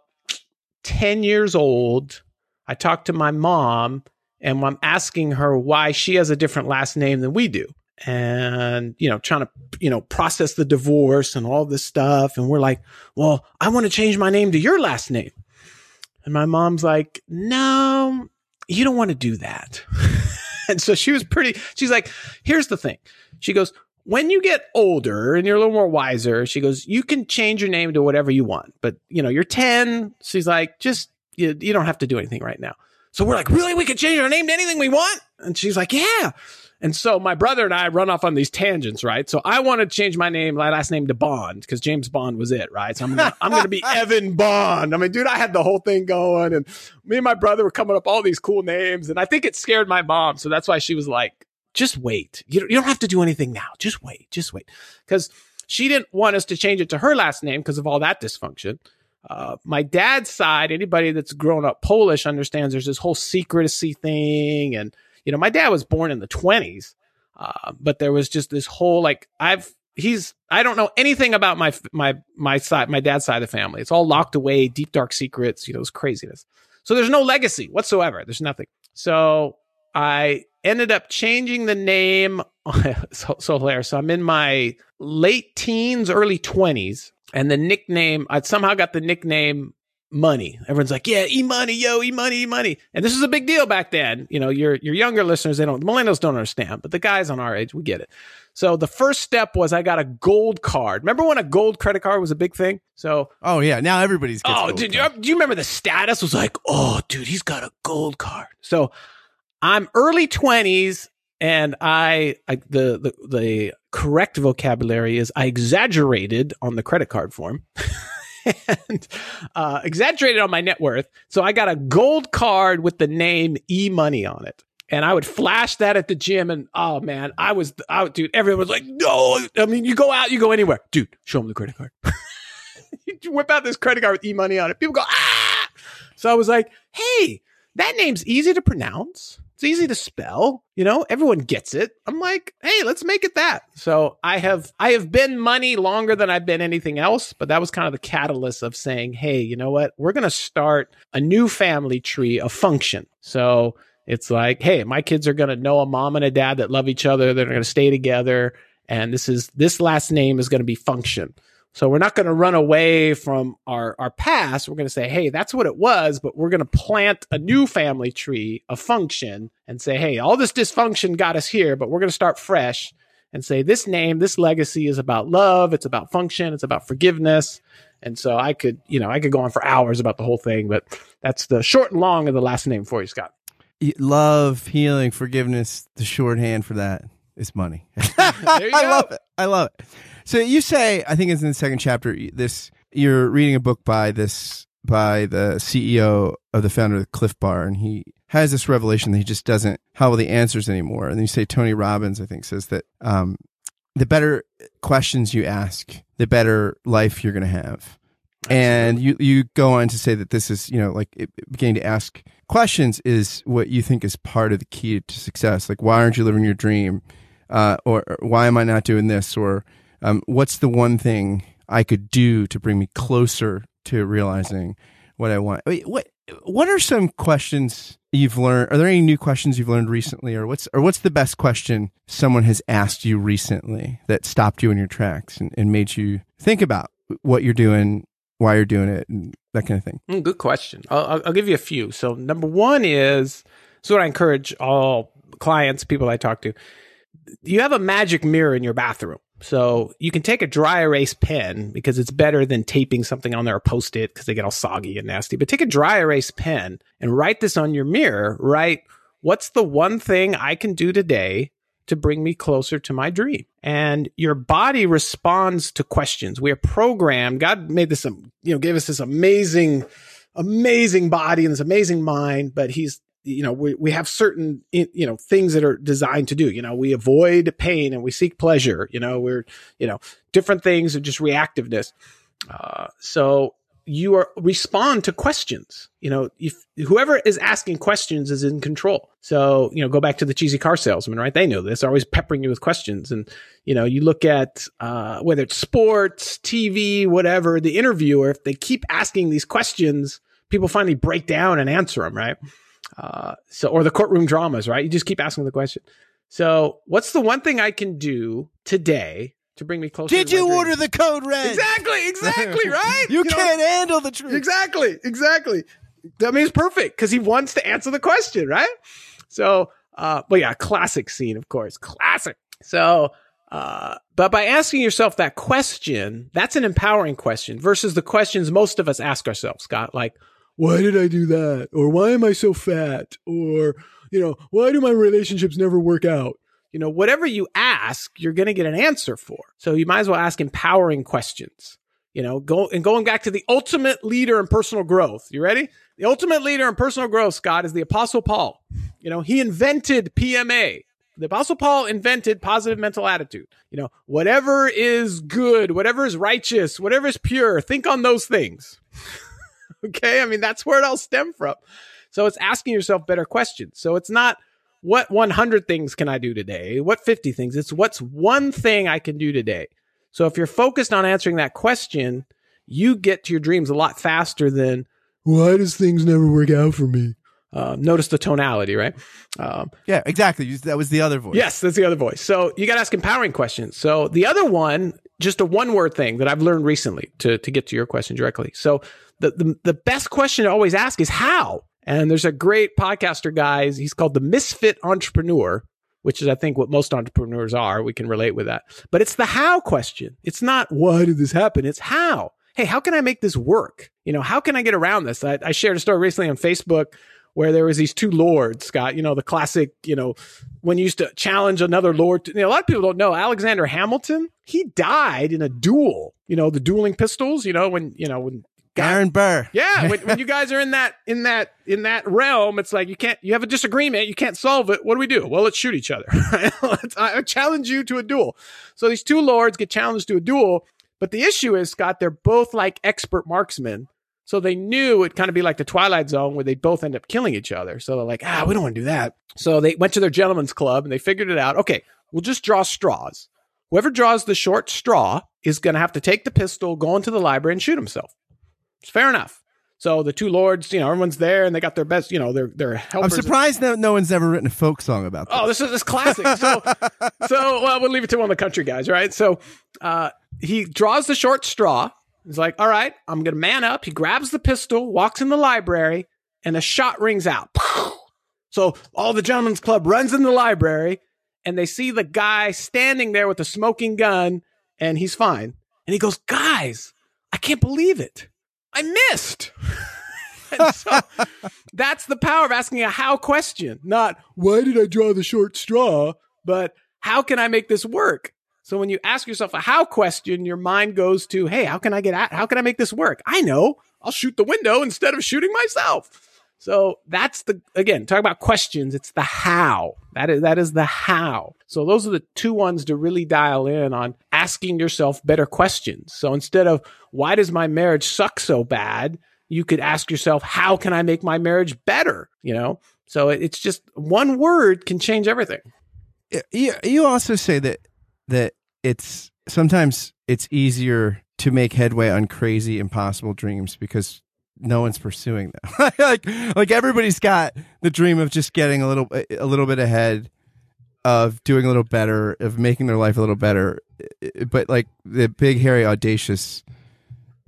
10 years old i talked to my mom and i'm asking her why she has a different last name than we do. And you know trying to you know process the divorce and all this stuff. And we're like well i want to change my name to your last name. And my mom's like no you don't want to do that. and so she was pretty, she's like, here's the thing. She goes, when you get older and you're a little more wiser, she goes, you can change your name to whatever you want. But, you know, you're 10. She's like, just, you, you don't have to do anything right now. So we're like, really? We can change our name to anything we want? And she's like, yeah. And so my brother and I run off on these tangents, right? So I want to change my name, my last name to Bond because James Bond was it, right? So I'm gonna, I'm gonna be Evan Bond. I mean, dude, I had the whole thing going, and me and my brother were coming up all these cool names, and I think it scared my mom, so that's why she was like, "Just wait. You don't, you don't have to do anything now. Just wait. Just wait," because she didn't want us to change it to her last name because of all that dysfunction. Uh, my dad's side, anybody that's grown up Polish understands there's this whole secrecy thing and you know, my dad was born in the 20s, uh, but there was just this whole like I've he's I don't know anything about my my my side my dad's side of the family. It's all locked away, deep dark secrets, you know, it's craziness. So there's no legacy whatsoever. There's nothing. So I ended up changing the name. so, so hilarious. So I'm in my late teens, early 20s, and the nickname I somehow got the nickname money. Everyone's like, yeah, e money, yo, e money, e money. And this is a big deal back then. You know, your your younger listeners, they don't, the millennials don't understand, but the guys on our age, we get it. So the first step was I got a gold card. Remember when a gold credit card was a big thing? So oh yeah, now everybody's. Oh, did you, do you remember the status was like, oh, dude, he's got a gold card. So I'm early twenties, and I, I the the the correct vocabulary is I exaggerated on the credit card form. and uh, exaggerated on my net worth. So I got a gold card with the name E Money on it. And I would flash that at the gym, and oh man, I was out, dude. Everyone was like, "No!" I mean, you go out, you go anywhere, dude. Show them the credit card. you whip out this credit card with e money on it. People go, "Ah!" So I was like, "Hey, that name's easy to pronounce. It's easy to spell. You know, everyone gets it. I'm like, hey, let's make it that. So I have I have been money longer than I've been anything else, but that was kind of the catalyst of saying, hey, you know what? We're gonna start a new family tree of function. So it's like, hey, my kids are gonna know a mom and a dad that love each other. They're gonna stay together, and this is this last name is gonna be function. So we're not going to run away from our, our past. We're going to say, hey, that's what it was, but we're going to plant a new family tree a function and say, hey, all this dysfunction got us here, but we're going to start fresh and say, this name, this legacy is about love, it's about function, it's about forgiveness. And so I could, you know, I could go on for hours about the whole thing, but that's the short and long of the last name for you, Scott. Love, healing, forgiveness. The shorthand for that is money. I go. love it. I love it. So you say, I think it's in the second chapter. This you're reading a book by this by the CEO of the founder of Clif Bar, and he has this revelation that he just doesn't have all the answers anymore. And then you say Tony Robbins, I think, says that um, the better questions you ask, the better life you're going to have. And you you go on to say that this is you know like it, beginning to ask questions is what you think is part of the key to success. Like why aren't you living your dream, uh, or, or why am I not doing this, or um, what's the one thing I could do to bring me closer to realizing what I want? Wait, what what are some questions you've learned? Are there any new questions you've learned recently, or what's or what's the best question someone has asked you recently that stopped you in your tracks and, and made you think about what you're doing, why you're doing it, and that kind of thing? Mm, good question. I'll, I'll give you a few. So number one is so what I encourage all clients, people I talk to. You have a magic mirror in your bathroom. So you can take a dry erase pen because it's better than taping something on there or post it because they get all soggy and nasty. But take a dry erase pen and write this on your mirror. Write, what's the one thing I can do today to bring me closer to my dream? And your body responds to questions. We are programmed. God made this, you know, gave us this amazing, amazing body and this amazing mind, but he's you know we, we have certain you know things that are designed to do you know we avoid pain and we seek pleasure you know we're you know different things of just reactiveness. Uh, so you are respond to questions you know if whoever is asking questions is in control. So you know go back to the cheesy car salesman right? They know this always peppering you with questions. And you know you look at uh, whether it's sports tv whatever the interviewer if they keep asking these questions people finally break down and answer them right uh, so, or the courtroom dramas, right? You just keep asking the question. So, what's the one thing I can do today to bring me closer? Did you order the code red? Exactly, exactly, right? you, you can't know? handle the truth. Exactly, exactly. That means perfect because he wants to answer the question, right? So, uh, but yeah, classic scene, of course, classic. So, uh, but by asking yourself that question, that's an empowering question versus the questions most of us ask ourselves, Scott, like, why did I do that? Or why am I so fat? Or, you know, why do my relationships never work out? You know, whatever you ask, you're going to get an answer for. So you might as well ask empowering questions. You know, go and going back to the ultimate leader in personal growth. You ready? The ultimate leader in personal growth, Scott, is the Apostle Paul. You know, he invented PMA. The Apostle Paul invented positive mental attitude. You know, whatever is good, whatever is righteous, whatever is pure, think on those things. okay. I mean, that's where it all stemmed from. So it's asking yourself better questions. So it's not what 100 things can I do today? What 50 things? It's what's one thing I can do today. So if you're focused on answering that question, you get to your dreams a lot faster than why does things never work out for me? Uh, notice the tonality, right? Um, yeah, exactly. That was the other voice. Yes, that's the other voice. So you got to ask empowering questions. So the other one, just a one word thing that I've learned recently to, to get to your question directly. So the, the, the best question to always ask is how? And there's a great podcaster, guys. He's called the Misfit Entrepreneur, which is, I think, what most entrepreneurs are. We can relate with that. But it's the how question. It's not why did this happen? It's how. Hey, how can I make this work? You know, how can I get around this? I, I shared a story recently on Facebook where there was these two lords, Scott, you know, the classic, you know, when you used to challenge another lord. To, you know, a lot of people don't know Alexander Hamilton, he died in a duel, you know, the dueling pistols, you know, when, you know, when Aaron Burr. Yeah, when, when, you guys are in that in that in that realm, it's like you can't. You have a disagreement, you can't solve it. What do we do? Well, let's shoot each other. I challenge you to a duel. So these two lords get challenged to a duel, but the issue is, Scott, they're both like expert marksmen. So they knew it'd kind of be like the Twilight Zone where they both end up killing each other. So they're like, ah, we don't want to do that. So they went to their gentleman's club and they figured it out. Okay, we'll just draw straws. Whoever draws the short straw is going to have to take the pistol, go into the library, and shoot himself. It's fair enough. So the two lords, you know, everyone's there and they got their best, you know, their their helpers. I'm surprised that no one's ever written a folk song about this. Oh, this is this classic. So, so well, we'll leave it to one of the country guys, right? So, uh, he draws the short straw. He's like, "All right, I'm gonna man up." He grabs the pistol, walks in the library, and a shot rings out. So all the gentlemen's club runs in the library, and they see the guy standing there with a smoking gun, and he's fine. And he goes, "Guys, I can't believe it." I missed. and so that's the power of asking a how question, not why did I draw the short straw, but how can I make this work? So when you ask yourself a how question, your mind goes to, hey, how can I get at, how can I make this work? I know. I'll shoot the window instead of shooting myself. So that's the again, talk about questions, it's the how. That is that is the how. So those are the two ones to really dial in on asking yourself better questions. So instead of why does my marriage suck so bad, you could ask yourself how can I make my marriage better, you know? So it's just one word can change everything. You, you also say that that it's sometimes it's easier to make headway on crazy impossible dreams because no one's pursuing them. like like everybody's got the dream of just getting a little a little bit ahead of doing a little better, of making their life a little better. But like the big hairy audacious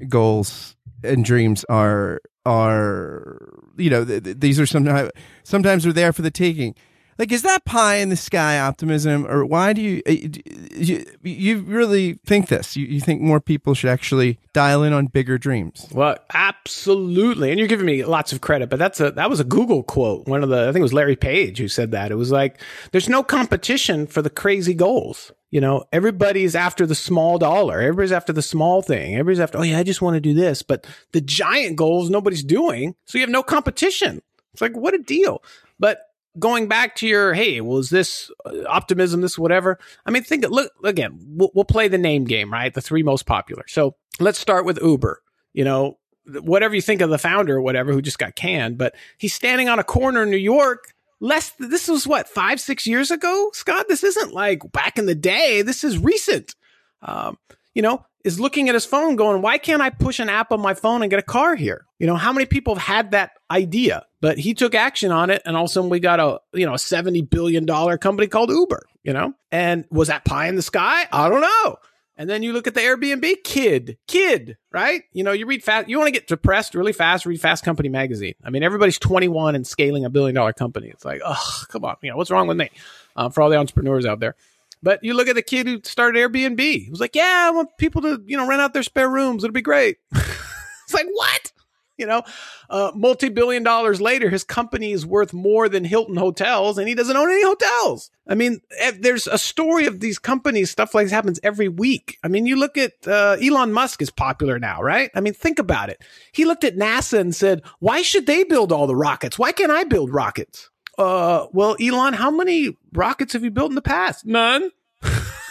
goals and dreams are are you know th- th- these are sometimes sometimes they're there for the taking like is that pie in the sky optimism or why do you uh, you, you really think this? You, you think more people should actually dial in on bigger dreams? Well absolutely. And you're giving me lots of credit but that's a that was a google quote. One of the i think it was larry page who said that. It was like there's no competition for the crazy goals. You know everybody's after the small dollar. Everybody's after the small thing. Everybody's after oh yeah i just want to do this. But the giant goals nobody's doing so you have no competition. It's like what a deal. But going back to your hey was this uh, optimism this whatever? I mean think look again we'll, we'll, play the name game right? The three most popular. So let's start with uber you know whatever you think of the founder or whatever who just got canned but he's standing on a corner in new york less this was what five six years ago scott? This isn't like back in the day. This is recent. Um, you know is looking at his phone going why can't i push an app on my phone and get a car here? You know how many people have had that idea but he took action on it, and all of a sudden we got a you know a seventy billion dollar company called Uber. You know, and was that pie in the sky? I don't know. And then you look at the Airbnb kid, kid, right? You know, you read fast, you want to get depressed really fast, read Fast Company magazine. I mean, everybody's 21 and scaling a billion dollar company. It's like, oh, come on. You know, what's wrong with me? Uh, for all the entrepreneurs out there. But you look at the kid who started Airbnb. He was like, yeah, I want people to, you know, rent out their spare rooms. It'll be great. it's like, what? You know, uh, multi billion dollars later, his company is worth more than Hilton Hotels and he doesn't own any hotels. I mean, eh, there's a story of these companies, stuff like this happens every week. I mean, you look at uh, Elon Musk is popular now, right? I mean, think about it. He looked at NASA and said, why should they build all the rockets? Why can't I build rockets? Uh, well, Elon, how many rockets have you built in the past? None.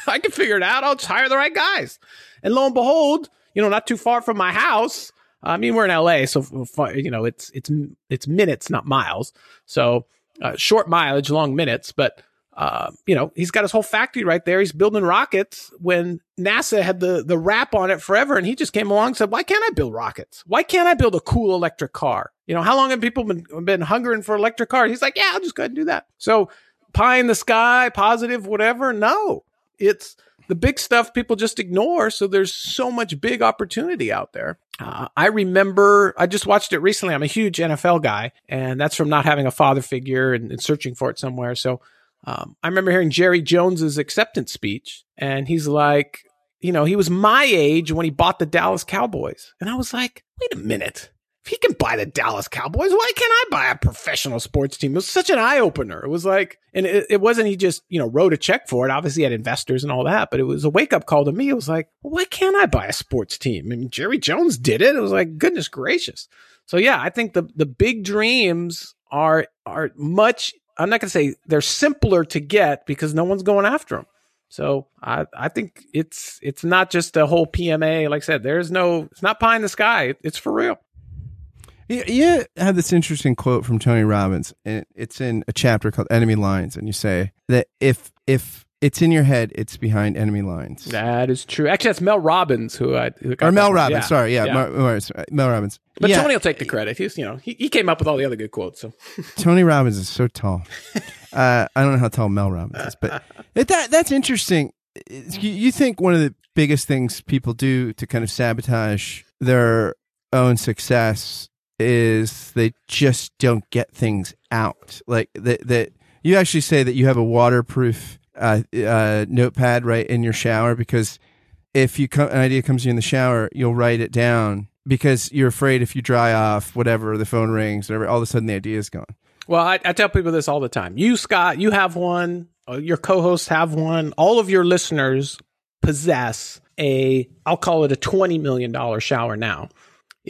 I can figure it out. I'll just hire the right guys. And lo and behold, you know, not too far from my house, I mean, we're in LA, so you know it's it's it's minutes, not miles. So uh, short mileage, long minutes. But uh, you know, he's got his whole factory right there. He's building rockets when NASA had the the wrap on it forever, and he just came along and said, "Why can't I build rockets? Why can't I build a cool electric car? You know, how long have people been been hungering for electric cars?" He's like, "Yeah, I'll just go ahead and do that." So pie in the sky, positive, whatever. No, it's the big stuff people just ignore. So there's so much big opportunity out there. Uh, I remember, I just watched it recently. I'm a huge NFL guy, and that's from not having a father figure and, and searching for it somewhere. So um, I remember hearing Jerry Jones's acceptance speech, and he's like, you know, he was my age when he bought the Dallas Cowboys. And I was like, wait a minute he can buy the Dallas Cowboys, why can't I buy a professional sports team? It was such an eye opener. It was like, and it, it, wasn't he just, you know, wrote a check for it. Obviously, he had investors and all that, but it was a wake up call to me. It was like, well, why can't I buy a sports team? I mean, Jerry Jones did it. It was like, goodness gracious. So yeah, I think the the big dreams are are much. I'm not going to say they're simpler to get because no one's going after them. So I I think it's it's not just a whole PMA. Like I said, there's no it's not pie in the sky. It's for real. You, have this interesting quote from Tony Robbins, and it's in a chapter called "Enemy Lines," and you say that if if it's in your head. It's behind enemy lines. That is true. Actually, that's Mel Robbins who I who or Mel. Robbins. Yeah. Sorry, yeah, Yeah. Mar- Mar- Mel Robbins. But yeah, Tony will take the credit. He's you know he, he came up with all the other good quotes. So Tony Robbins is so tall. uh, I don't know how tall Mel Robbins is, but it, that that's interesting. You think one of the biggest things people do to kind of sabotage their own success is they just don't get things out. Like that that you actually say that you have a waterproof uh, uh, notepad right in your shower because if you co- an idea comes to you in the shower, you'll write it down because you're afraid if you dry off, whatever, the phone rings, whatever, all of a sudden the idea is gone. Well, I, I tell people this all the time. You, Scott, you have one. uh, Your co-hosts have one. All of your listeners possess a, I'll call it a twenty million dollar shower now.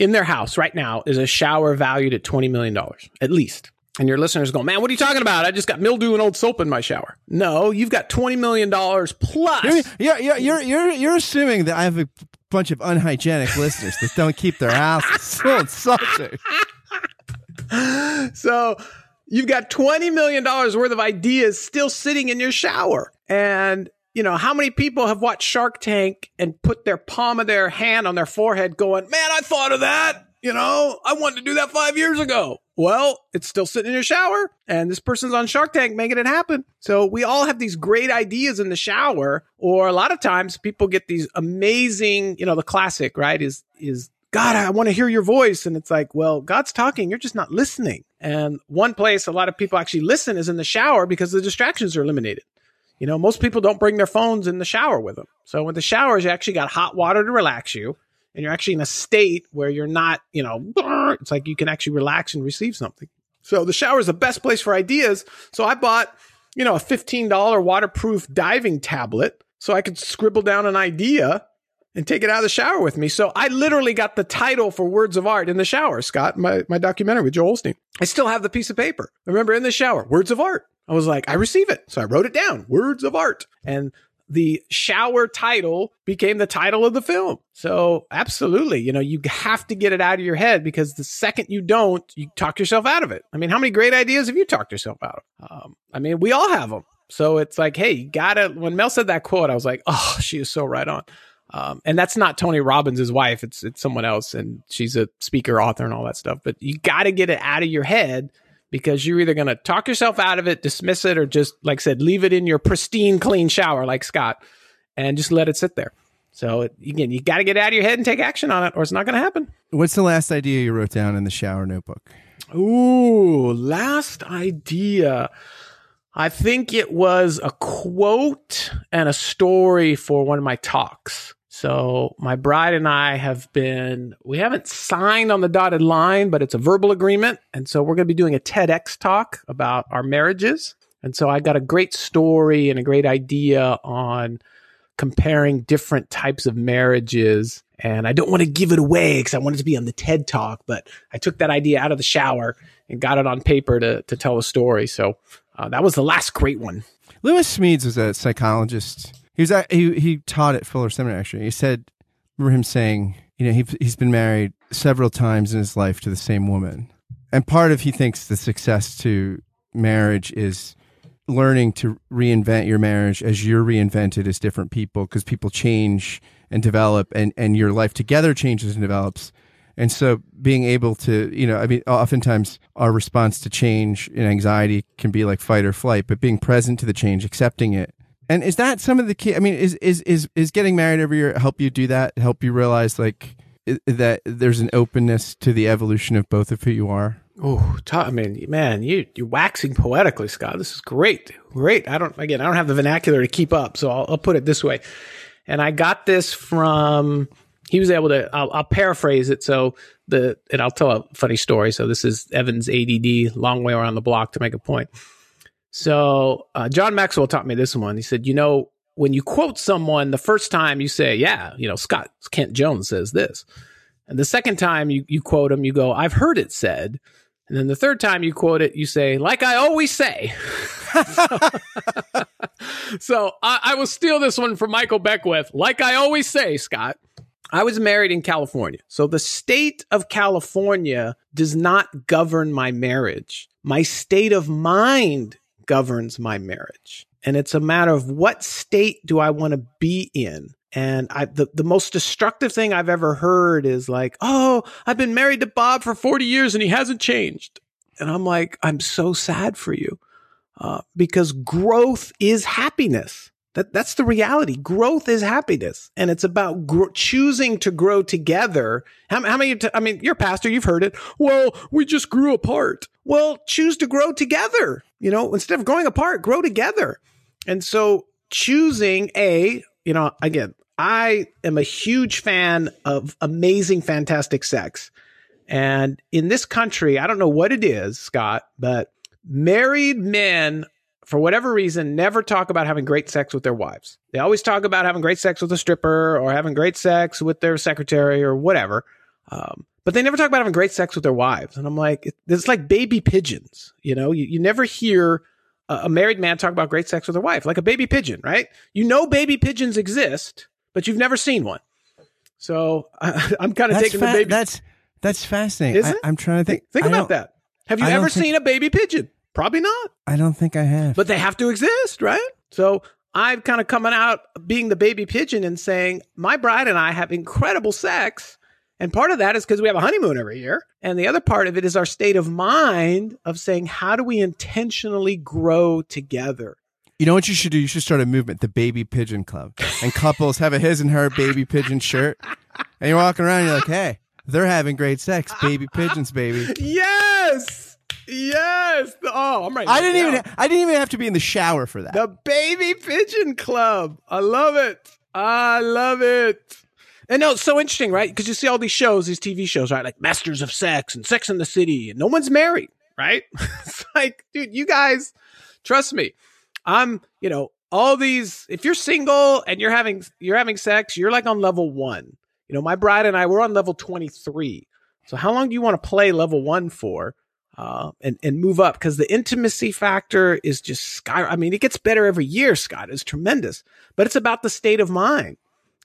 In their house right now is a shower valued at twenty million dollars at least. And your listeners go, man, what are you talking about? I just got mildew and old soap in my shower. No, you've got twenty million dollars plus. You're, you're, you're, you're, you're assuming that I have a bunch of unhygienic listeners that don't keep their houses so insulting. so you've got $20 million worth of ideas still sitting in your shower. And, you know, how many people have watched Shark Tank and put their palm of their hand on their forehead going, man, I thought of that. You know, I wanted to do that five years ago. Well, it's still sitting in your shower, and this person's on Shark Tank making it happen. So we all have these great ideas in the shower, or a lot of times people get these amazing, you know, the classic, right? Is is God, I want to hear your voice. And it's like, well, God's talking. You're just not listening. And one place a lot of people actually listen is in the shower because the distractions are eliminated. You know, most people don't bring their phones in the shower with them. So with the showers, you actually got hot water to relax you. And you're actually in a state where you're not, you know, it's like you can actually relax and receive something. So the shower is the best place for ideas. So I bought, you know, a $15 waterproof diving tablet so I could scribble down an idea and take it out of the shower with me. So I literally got the title for Words of Art in the shower, Scott, my, my documentary with Joel Osteen. I still have the piece of paper. I remember in the shower, Words of Art. I was like, I receive it. So I wrote it down, Words of Art. And the shower title became the title of the film. So absolutely, you know, you have to get it out of your head because the second you don't, you talk yourself out of it. I mean, how many great ideas have you talked yourself out of? Um, I mean, we all have them. So it's like, hey, you gotta, when Mel said that quote, I was like, oh, she is so right on. Um, and that's not Tony Robbins' wife. It's it's someone else, and she's a speaker, author, and all that stuff. But you got to get it out of your head because you're either going to talk yourself out of it, dismiss it, or just like I said, leave it in your pristine, clean shower, like Scott, and just let it sit there. So again, you got to get out of your head and take action on it, or it's not going to happen. What's the last idea you wrote down in the shower notebook? Ooh, last idea. I think it was a quote and a story for one of my talks. So my bride and I have been, we haven't signed on the dotted line, but it's a verbal agreement. And so we're going to be doing a TEDx talk about our marriages. And so I got a great story and a great idea on comparing different types of marriages. And I don't want to give it away because I want it to be on the TED talk, but I took that idea out of the shower and got it on paper to, to tell a story. So uh, that was the last great one. Lewis Smedes was a psychologist. He was at, he he taught at Fuller Seminary. Actually, he said, remember him saying, you know, he he's been married several times in his life to the same woman, and part of he thinks the success to marriage is learning to reinvent your marriage as you're reinvented as different people because people change and develop, and and your life together changes and develops. And so being able to, you know, I mean, oftentimes our response to change and anxiety can be like fight or flight, but being present to the change, accepting it. And is that some of the key? I mean, is, is, is, is getting married every year help you do that? Help you realize like that there's an openness to the evolution of both of who you are? Oh, I mean, man, you you're waxing poetically, Scott. This is great, great. I don't again, I don't have the vernacular to keep up, so I'll, I'll put it this way. And I got this from. He was able to. I'll, I'll paraphrase it. So the and I'll tell a funny story. So this is Evan's ADD, long way around the block to make a point. So uh, John Maxwell taught me this one. He said, you know, when you quote someone the first time, you say, "Yeah, you know, Scott Kent Jones says this," and the second time you you quote him, you go, "I've heard it said." And then the third time you quote it, you say, like I always say. so I, I will steal this one from Michael Beckwith. Like I always say, Scott, I was married in California. So the state of California does not govern my marriage. My state of mind governs my marriage. and it's a matter of what state do I want to be in. And I, the, the most destructive thing I've ever heard is like, oh, I've been married to Bob for 40 years and he hasn't changed. And I'm like, I'm so sad for you. Uh, because growth is happiness. That that's the reality. Growth is happiness, and it's about choosing to grow together. How, how many? T- I mean, you're a pastor. You've heard it. Well, we just grew apart. Well, choose to grow together. You know, instead of growing apart, grow together. And so, choosing a, you know, again, I am a huge fan of amazing, fantastic sex. And in this country, I don't know what it is, Scott, but married men for whatever reason, never talk about having great sex with their wives. They always talk about having great sex with a stripper or having great sex with their secretary or whatever. Um, but they never talk about having great sex with their wives. And I'm like, it's like baby pigeons. You know, you, you never hear a, married man talk about great sex with their wife, like a baby pigeon, right? You know, baby pigeons exist, but you've never seen one. So I, am kind of taking fa- the baby. That's that's fascinating. I, am trying to think. Think about that. Have you ever think- seen a baby pigeon? Probably not. I don't think I have. But they have to exist, right? So I'm kind of coming out being the baby pigeon and saying, my bride and I have incredible sex. And part of that is because we have a honeymoon every year. And the other part of it is our state of mind of saying, how do we intentionally grow together? You know what you should do? You should start a movement, the Baby Pigeon Club. And couples have a his and her baby pigeon shirt. And you're walking around, and you're like, hey, they're having great sex. Baby pigeons, baby. Yes. Yes. Oh, I'm right. I didn't even. I didn't even have to be in the shower for that. The Baby Pigeon Club. I love it. I love it. And no, it's so interesting, right? Because you see all these shows, these TV shows, right? Like Masters of Sex and Sex in the City, and no one's married, right? it's like, dude, you guys, trust me. I'm, you know, all these. If you're single and you're having you're having sex, you're like on level one. You know, my bride and I we're on level twenty three. So how long do you want to play level one for? Uh, and and move up because the intimacy factor is just sky. I mean, it gets better every year. Scott is tremendous, but it's about the state of mind.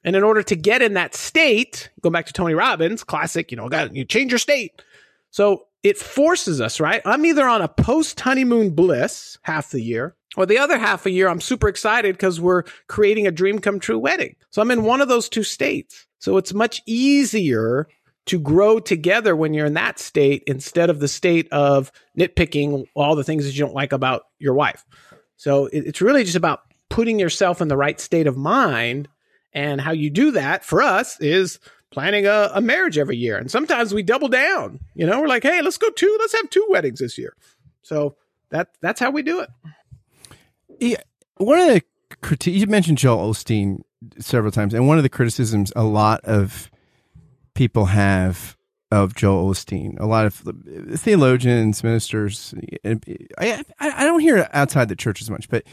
And in order to get in that state, go back to Tony Robbins, classic. You know, got you change your state. So it forces us, right? I'm either on a post honeymoon bliss half the year, or the other half a year, I'm super excited because we're creating a dream come true wedding. So I'm in one of those two states. So it's much easier to grow together when you're in that state instead of the state of nitpicking all the things that you don't like about your wife. So it, it's really just about putting yourself in the right state of mind. And how you do that for us is planning a, a marriage every year. And sometimes we double down. You know, we're like, hey, let's go two, let's have two weddings this year. So that that's how we do it. Yeah. One of the critiques you mentioned Joel Osteen several times, and one of the criticisms a lot of people have of Joel Osteen. A lot of theologians, ministers. I I don't hear it outside the church as much, but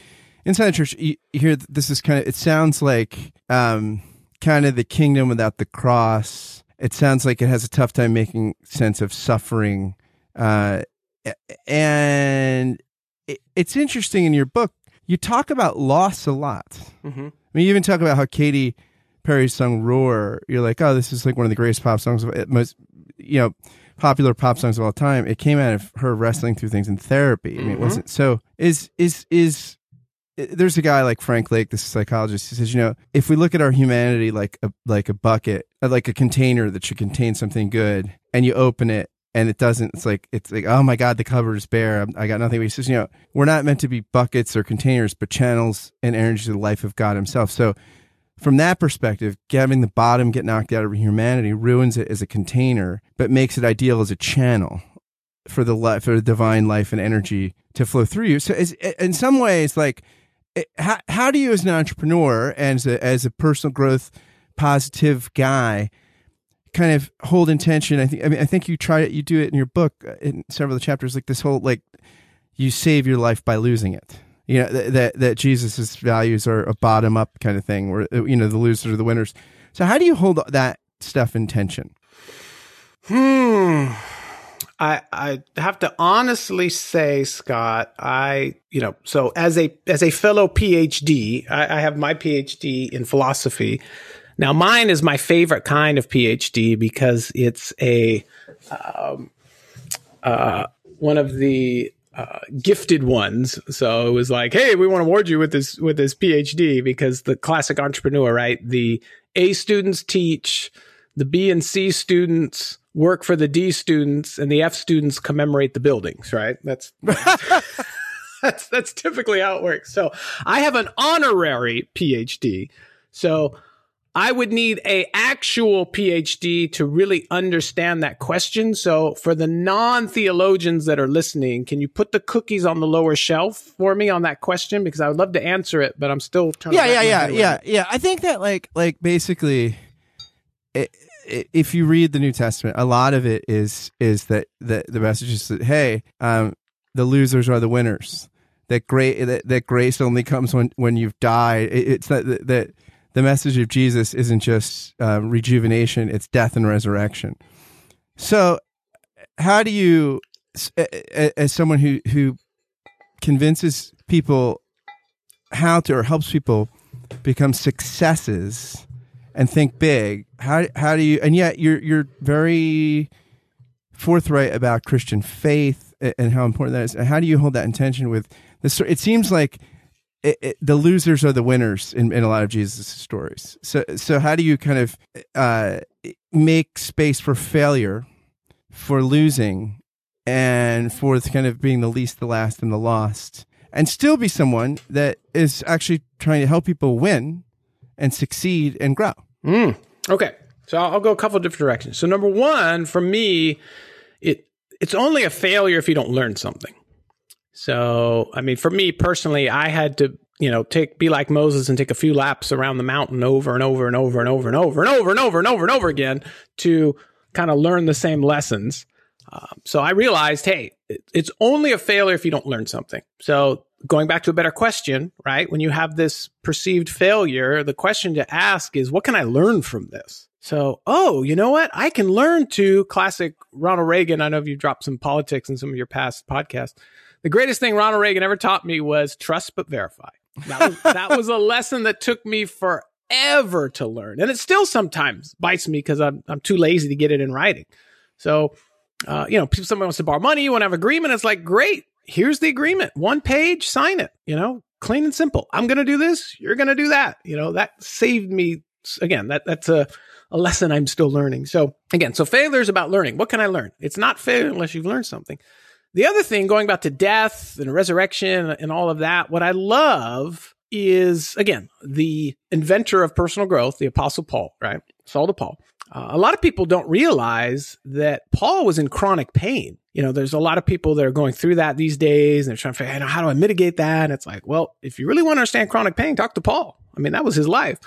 inside the church, you hear this is kind of. It sounds like um, kind of the kingdom without the cross. It sounds like it has a tough time making sense of suffering, uh, and it's interesting in your book. You talk about loss a lot. Mm-hmm. I mean, you even talk about how Katy Perry's song "Roar," you're like, oh, this is like one of the greatest pop songs of most, you know, popular pop songs of all time. It came out of her wrestling through things in therapy. I mean, mm-hmm. it wasn't so. Is is is there's a guy like Frank Lake, this psychologist. He says, you know, if we look at our humanity like a like a bucket, uh, like a container that should contain something good, and you open it and it doesn't, it's like it's like, oh my god, the cover is bare. I got nothing. But he says, you know, we're not meant to be buckets or containers, but channels and energy to the life of God Himself. So from that perspective, having the bottom get knocked out of humanity ruins it as a container, but makes it ideal as a channel for the life, for the divine life and energy to flow through you. So, in some ways, like, how, how do you, as an entrepreneur and as a, as a personal growth positive guy, kind of hold intention? I think, I mean, I think you try it, you do it in your book uh, in several of the chapters, like this whole, like, you save your life by losing it you know th- that that Jesus's values are a bottom up kind of thing, where you know the losers are the winners. So how do you hold that stuff in tension? Hmm. I I have to honestly say, Scott, I you know so as a as a fellow PhD, I, I have my PhD in philosophy. Now, mine is my favorite kind of PhD because it's a um, uh, one of the uh, gifted ones. So it was like, hey, we want to award you with this with this PhD because the classic entrepreneur, right? The A students teach, the B and C students work for the D students, and the F students commemorate the buildings, right? That's that's that's typically how it works. So I have an honorary PhD. So I would need a actual PhD to really understand that question. So for the non-theologians that are listening, can you put the cookies on the lower shelf for me on that question? Because I would love to answer it, but I'm still trying yeah. Yeah, yeah, yeah, yeah. I think that like like basically it, it, if you read the New Testament, a lot of it is is that the the message is that hey, um, the losers are the winners. That great that, that grace only comes when when you've died. It, it's that that the message of Jesus isn't just um, rejuvenation, it's death and resurrection. So, how do you, as someone who, who convinces people how to, or helps people become successes and think big, how, how do you, and yet you're, you're very forthright about Christian faith and how important that is. And how do you hold that intention with this? It seems like it, it, the losers are the winners in, in a lot of Jesus' stories. So, so how do you kind of uh, make space for failure, for losing, and for kind of being the least, the last, and the lost, and still be someone that is actually trying to help people win and succeed and grow? Mm, okay, so I'll, go a couple of different directions. So, number one, for me, it it's only a failure if you don't learn something. So, I mean, for me personally, I had to, you know, take be like Moses and take a few laps around the mountain over and over and over and over and over and over and over and over and over again to kind of learn the same lessons. Um, so I realized, hey, it's only a failure if you don't learn something. So going back to a better question, right? When you have this perceived failure, the question to ask is, what can I learn from this? So, oh, you know what? I can learn to classic Ronald Reagan. I know you've dropped some politics in some of your past podcasts the greatest thing Ronald Reagan ever taught me was trust but verify. That was, that was a lesson that took me forever to learn. And it still sometimes bites me because I'm, I'm too lazy to get it in writing. So, uh, you know, if somebody wants to borrow money, you want to have agreement. It's like, great, here's the agreement. One page, sign it, you know, clean and simple. I'm going to do this. You're going to do that. You know, that saved me. Again, that that's a, a lesson I'm still learning. So again, so failure is about learning. What can I learn? It's not failure unless you've learned something. The other thing, going back to death and resurrection and all of that, what I love is, again, the inventor of personal growth, the Apostle Paul, right? Saul to Paul. Uh, a lot of people don't realize that Paul was in chronic pain. You know, there's a lot of people that are going through that these days and they're trying to figure out how do I mitigate that? And it's like, well, if you really want to understand chronic pain, talk to Paul. I mean, that was his life.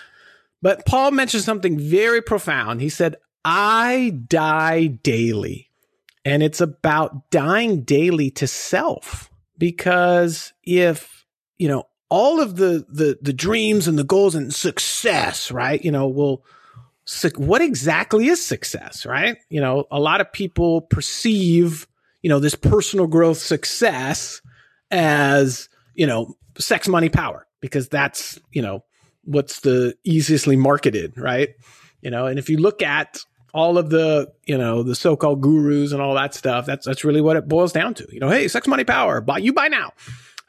But Paul mentioned something very profound. He said, I die daily. And it's about dying daily to self. Because if, you know, all of the, the, the dreams and the goals and success, right? You know, will, what exactly is success, right? You know, a lot of people perceive, you know, this personal growth success as, you know, sex, money, power, because that's, you know, what's the easiestly marketed, right? You know, and if you look at all of the you know the so-called gurus and all that stuff that's that's really what it boils down to. You know hey sex money power buy you buy now.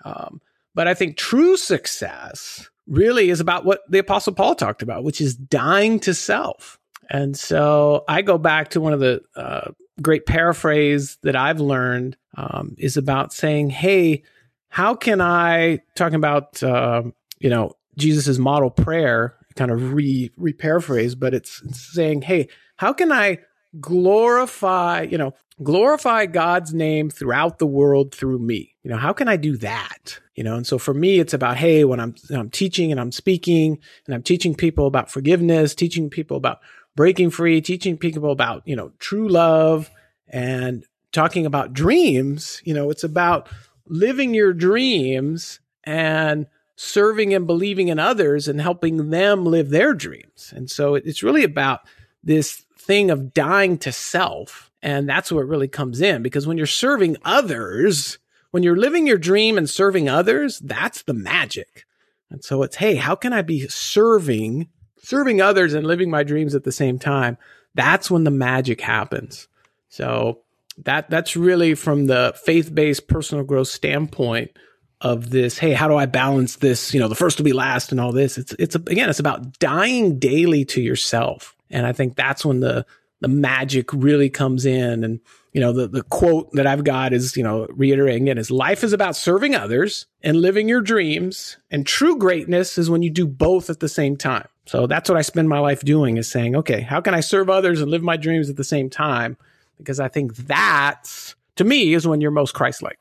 Um, but i think true success really is about what the apostle paul talked about which is dying to self. And so i go back to one of the uh, great paraphrase that i've learned um, is about saying hey how can i talking about uh, you know jesus's model prayer kind of re re paraphrase but it's, it's saying hey how can I glorify, you know, glorify God's name throughout the world through me? You know, how can I do that? You know, and so for me, it's about, hey, when I'm, I'm teaching and I'm speaking and I'm teaching people about forgiveness, teaching people about breaking free, teaching people about, you know, true love and talking about dreams, you know, it's about living your dreams and serving and believing in others and helping them live their dreams. And so it's really about this thing of dying to self. And that's where it really comes in because when you're serving others, when you're living your dream and serving others, that's the magic. And so it's, hey, how can I be serving, serving others and living my dreams at the same time? That's when the magic happens. So that that's really from the faith-based personal growth standpoint of this hey how do i balance this you know the first will be last and all this it's it's again it's about dying daily to yourself and i think that's when the the magic really comes in. And you know the the quote that i've got is you know reiterating it is life is about serving others and living your dreams. And true greatness is when you do both at the same time. So that's what i spend my life doing is saying okay how can i serve others and live my dreams at the same time? Because i think that's to me is when you're most christ-like.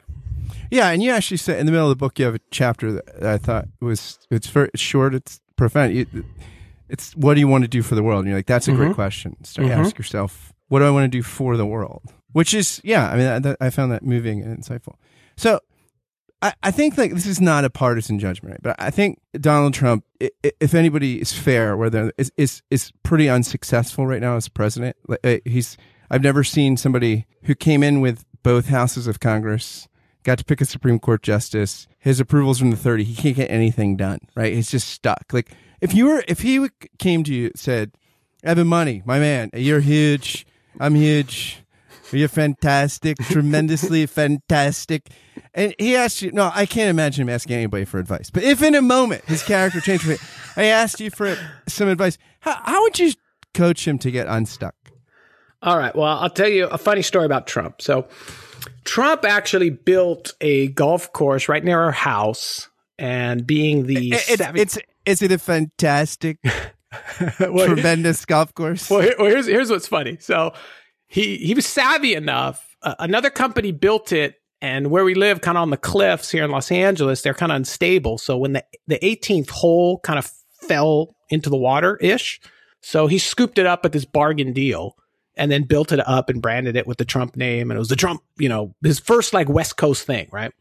Yeah, and you actually said in the middle of the book you have a chapter that I thought was it's very short, it's profound. It's what do you want to do for the world? And you're like, that's a mm-hmm. great question. Start mm-hmm. ask yourself, what do I want to do for the world? Which is, yeah, I mean, I, I found that moving and insightful. So I, I think like this is not a partisan judgment, right? but I think Donald Trump, if anybody is fair, whether is is is pretty unsuccessful right now as president. Uh, he's I've never seen somebody who came in with both houses of Congress got to pick a Supreme Court justice. His approval's from the 30. He can't get anything done, right? He's just stuck. Like if you were, if he came to you, said, Evan Money, my man, you're huge. I'm huge. You're fantastic, tremendously fantastic. And he asked you, no, I can't imagine him asking anybody for advice. But if in a moment his character changed, I asked you for some advice, how, how would you coach him to get unstuck? All right. Well, I'll tell you a funny story about Trump. So, Trump actually built a golf course right near our house, and being the it, it, it's is it a fantastic, well, tremendous golf course? Well, here, well, here's here's what's funny. So he he was savvy enough. Uh, another company built it, and where we live, kind of on the cliffs here in Los Angeles, they're kind of unstable. So when the the 18th hole kind of fell into the water ish, so he scooped it up at this bargain deal and then built it up and branded it with the Trump name. And it was the Trump, you know, his first like West Coast thing, right?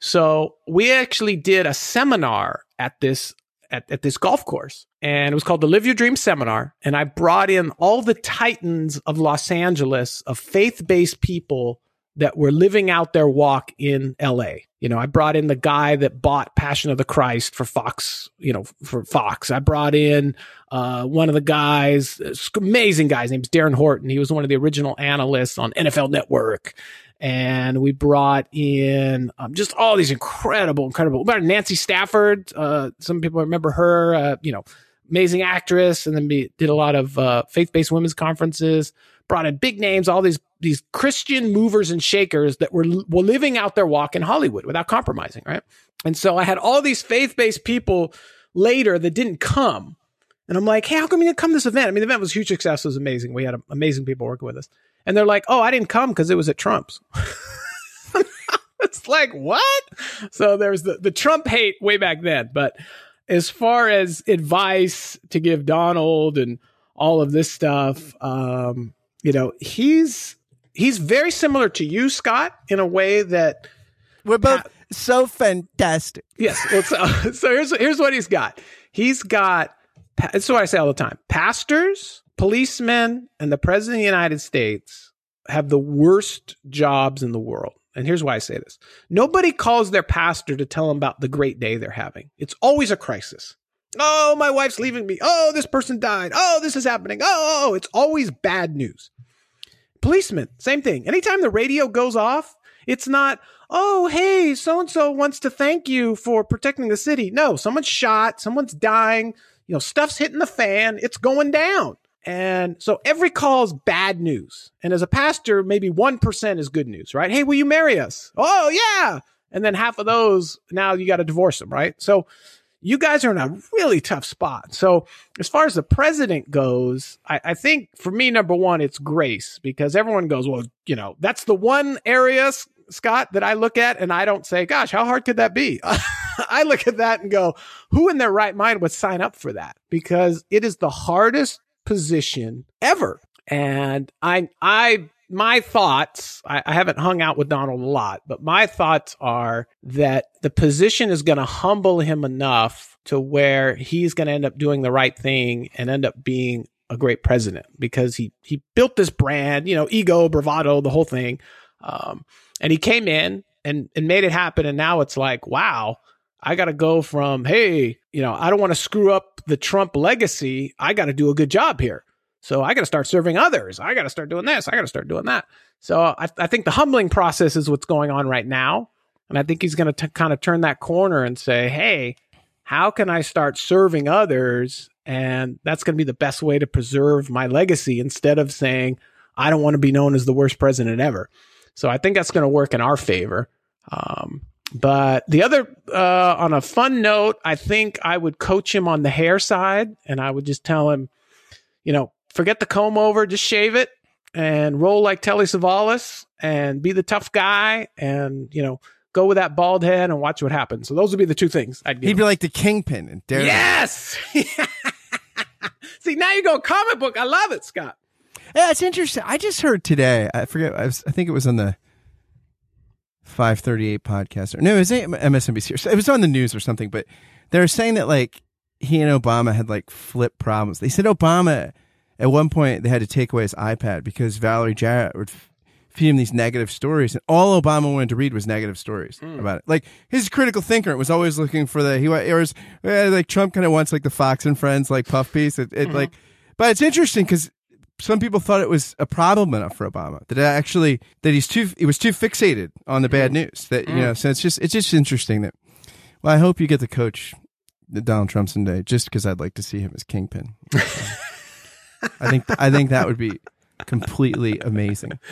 So we actually did a seminar at this at, at this golf course and it was called the Live Your Dream Seminar. And I brought in all the titans of Los Angeles of faith-based people that were living out their walk in LA. You know, I brought in the guy that bought Passion of the Christ for Fox, you know, for Fox. I brought in uh, one of the guys, amazing guys, named Darren Horton. He was one of the original analysts on NFL Network. And we brought in um, just all these incredible, incredible. Brought Nancy Stafford. Uh, some people remember her, uh, you know, amazing actress. And then we did a lot of uh, faith based women's conferences brought in big names, all these these Christian movers and shakers that were, were living out their walk in Hollywood without compromising, right? And so I had all these faith based people later that didn't come. And I'm like, hey, how come you didn't come to this event? I mean, the event was huge success. It was amazing. We had amazing people working with us. And they're like, oh, I didn't come because it was at Trump's. it's like, what? So there's the, the Trump hate way back then. But as far as advice to give Donald and all of this stuff, um, you know, he's he's very similar to you, Scott, in a way that we're both so fantastic. Yes. Well, so, so here's here's what he's got. He's got. That's what I say all the time. Pastors, policemen, and the president of the United States have the worst jobs in the world. And here's why I say this. Nobody calls their pastor to tell them about the great day they're having. It's always a crisis. Oh, my wife's leaving me. Oh, this person died. Oh, this is happening. Oh, oh, oh, it's always bad news. Policemen, same thing. Anytime the radio goes off, it's not, oh, hey, so and so wants to thank you for protecting the city. No, someone's shot, someone's dying, you know, stuff's hitting the fan, it's going down. And so every call is bad news. And as a pastor, maybe 1% is good news, right? Hey, will you marry us? Oh, yeah. And then half of those, now you got to divorce them, right? So you guys are in a really tough spot. So, as far as the president goes, I, I, think for me, number one, it's grace because everyone goes, well, you know, that's the one area, Scott, that I look at and I don't say, gosh, how hard could that be? I look at that and go, who in their right mind would sign up for that? Because it is the hardest position ever. And I, I my thoughts, I, I, haven't hung out with Donald a lot, but my thoughts are that the position is going to humble him enough to where he's going to end up doing the right thing and end up being a great president because he, he built this brand, you know, ego, bravado, the whole thing. Um, and he came in and, and made it happen. And now it's like, wow, I got to go from, hey, you know, I don't want to screw up the Trump legacy. I got to do a good job here. So I got to start serving others. I got to start doing this. I got to start doing that. So I, I, think the humbling process is what's going on right now. And I think he's going to kind of turn that corner and say, hey, how can I start serving others? And that's going to be the best way to preserve my legacy instead of saying, I don't want to be known as the worst president ever. So I think that's going to work in our favor. Um, but the other, uh, on a fun note, I think I would coach him on the hair side and I would just tell him, you know, forget the comb over, just shave it and roll like Telly Savalas and be the tough guy and, you know, go with that bald head and watch what happens. So those would be the two things I'd He'd be like the kingpin and Daredevil. Yes. See, now you go comic book. I love it, Scott. Yeah, it's interesting. I just heard today. I forget. I, was, I think it was on the 538 podcast. Or, no, it was MSNBC. It was on the news or something. But they were saying that like he and Obama had like flip problems. They said Obama at one point they had to take away his iPad because Valerie Jarrett would feed him these negative stories, and all Obama wanted to read was negative stories mm. about it. Like his critical thinker It was always looking for the he was like Trump kind of wants like the Fox and Friends like puff piece. It, it mm-hmm. like, but it's interesting because some people thought it was a problem enough for Obama that actually that he's too he was too fixated on the bad mm. news that you mm. know. So it's just it's just interesting that. Well, I hope you get to coach Donald Trump someday, just because I'd like to see him as kingpin. I think I think that would be completely amazing.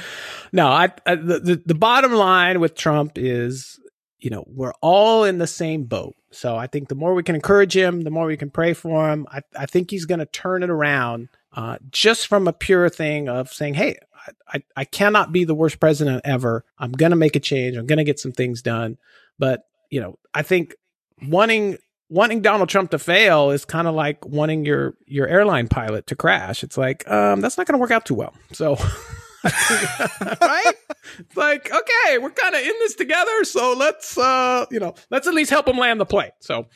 No, I, I the, the the bottom line with Trump is, you know, we're all in the same boat. So I think the more we can encourage him, the more we can pray for him. I, I think he's going to turn it around, uh, just from a pure thing of saying, "Hey, I, I cannot be the worst president ever. I'm going to make a change. I'm going to get some things done." But you know, I think wanting wanting Donald Trump to fail is kind of like wanting your your airline pilot to crash. It's like um, that's not going to work out too well. So, right? It's like okay, we're kind of in this together, so let's uh, you know let's at least help him land the plane. So,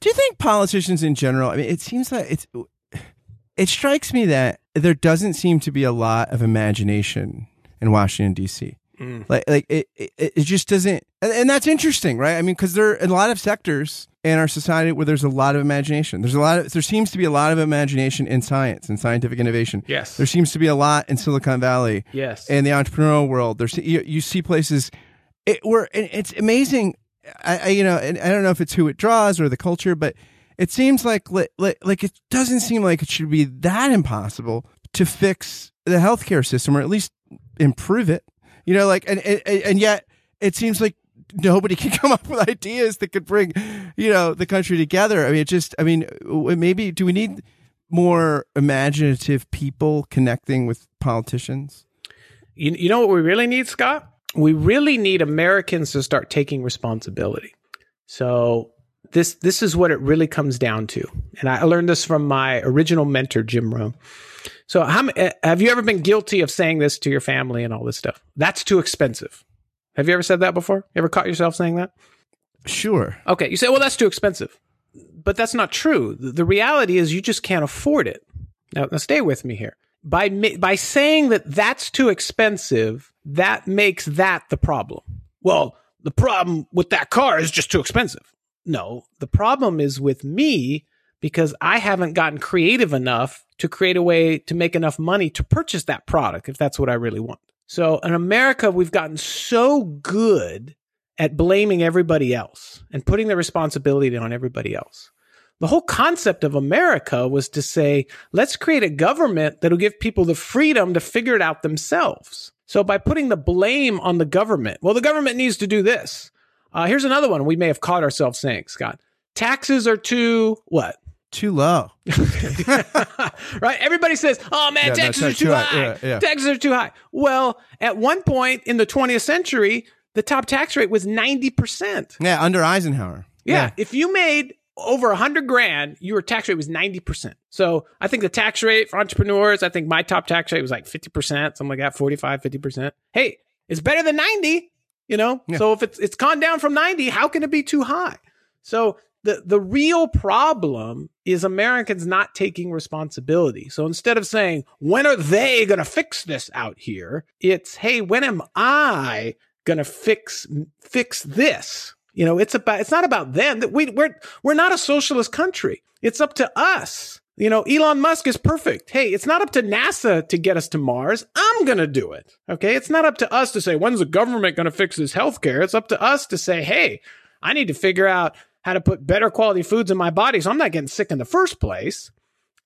do you think politicians in general? I mean, it seems like it's it strikes me that there doesn't seem to be a lot of imagination in Washington D.C. Mm. Like, like it, it, it just doesn't, and, and that's interesting, right? I mean, because there are a lot of sectors in our society where there's a lot of imagination. There's a lot of, there seems to be a lot of imagination in science and scientific innovation. Yes. There seems to be a lot in Silicon Valley. Yes. In the entrepreneurial world, there's, you, you see places it, where it's amazing. I, I, you know, and I don't know if it's who it draws or the culture, but it seems like, like, like it doesn't seem like it should be that impossible to fix the healthcare system or at least improve it. You know, like, and, and, and yet it seems like nobody can come up with ideas that could bring, you know, the country together. I mean, it just, I mean, maybe do we need more imaginative people connecting with politicians? You, you know what we really need, Scott? We really need Americans to start taking responsibility. So this this is what it really comes down to. And I learned this from my original mentor, Jim Rohn. So how, eh, have you ever been guilty of saying this to your family and all this stuff? That's too expensive. Have you ever said that before? You ever caught yourself saying that? Sure. Okay. You say, well, that's too expensive. But that's not true. The reality is you just can't afford it. Now, now stay with me here. By, by saying that that's too expensive, that makes that the problem. Well, the problem with that car is just too expensive. No, the problem is with me because I haven't gotten creative enough to create a way to make enough money to purchase that product if that's what I really want. So in America, we've gotten so good at blaming everybody else and putting the responsibility on everybody else. The whole concept of America was to say, let's create a government that'll give people the freedom to figure it out themselves. So by putting the blame on the government, well, the government needs to do this. Uh, here's another one we may have caught ourselves saying, Scott. Taxes are too what? too low. right? Everybody says, "Oh man, yeah, taxes no, are too, too high. high. Yeah, yeah. Taxes are too high." Well, at one point in the 20th century, the top tax rate was 90%. Yeah, under Eisenhower. Yeah, if you made over 100 grand, your tax rate was 90%. So, I think the tax rate for entrepreneurs, I think my top tax rate was like 50%, something like that, 45, 50%. Hey, it's better than 90, you know? So, if it's it's gone down from 90, how can it be too high? So, the the real problem is Americans not taking responsibility. So instead of saying, when are they going to fix this out here? It's, hey, when am I going to fix fix this? You know, it's about it's not about them. That we we're we're not a socialist country. It's up to us You know, Elon Musk is perfect. Hey, it's not up to NASA to get us to Mars. I'm going to do it. Okay. It's not up to us to say, when's the government going to fix this healthcare? It's up to us to say, hey, I need to figure out how to put better quality foods in my body so I'm not getting sick in the first place.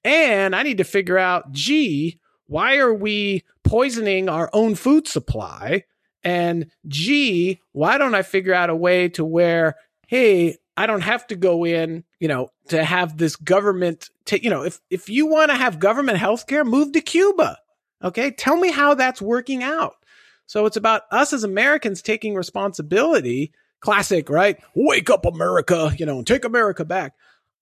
And I need to figure out, gee, why are we poisoning our own food supply? And gee, why don't I figure out a way to where, hey, I don't have to go in, you know, to have this government, t- you know, if, if you want to have government healthcare, move to Cuba. Okay. Tell me how that's working out. So it's about us as Americans taking responsibility. Classic, right? Wake up, America, you know, take America back.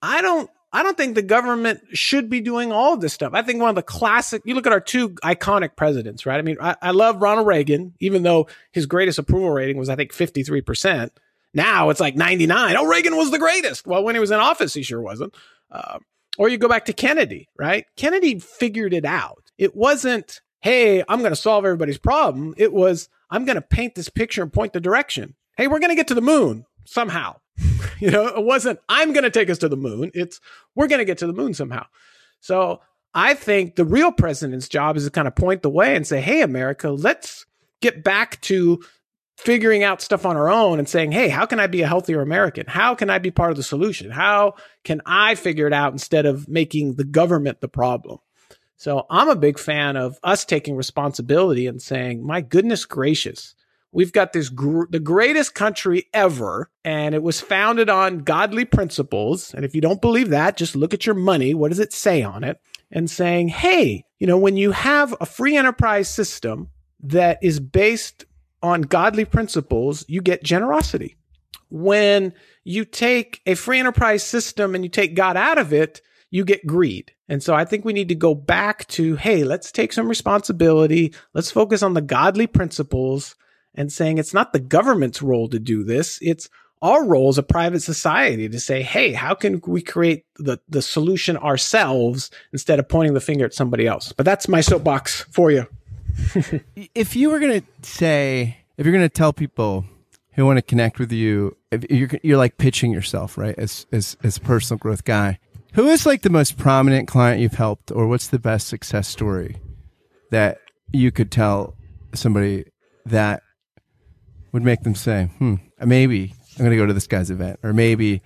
I don't, I don't think the government should be doing all of this stuff. I think one of the classic, you look at our two iconic presidents, right? I mean, I, I love Ronald Reagan, even though his greatest approval rating was, I think, 53%. Now it's like 99. Oh, Reagan was the greatest. Well, when he was in office, he sure wasn't. Uh, or you go back to Kennedy, right? Kennedy figured it out. It wasn't, hey, I'm going to solve everybody's problem. It was, I'm going to paint this picture and point the direction. Hey, we're going to get to the moon somehow. you know, it wasn't, I'm going to take us to the moon. It's, we're going to get to the moon somehow. So I think the real president's job is to kind of point the way and say, hey, America, let's get back to figuring out stuff on our own and saying, Hey, how can I be a healthier American? How can I be part of the solution? How can I figure it out instead of making the government the problem? So I'm a big fan of us taking responsibility and saying, my goodness gracious, we've got this gr- the greatest country ever and it was founded on godly principles. And if you don't believe that, just look at your money. What does it say on it? And saying, Hey, you know, when you have a free enterprise system that is based on godly principles, you get generosity. When you take a free enterprise system and you take God out of it, you get greed. And so I think we need to go back to, hey, let's take some responsibility. Let's focus on the godly principles and saying it's not the government's role to do this. It's our role as a private society to say, hey, how can we create the, the solution ourselves instead of pointing the finger at somebody else? But that's my soapbox for you. if you were going to say, if you're going to tell people who want to connect with you, you're you're like pitching yourself, right? As as as a personal growth guy, who is like the most prominent client you've helped, or what's the best success story that you could tell somebody that would make them say, "Hmm, maybe I'm going to go to this guy's event," or maybe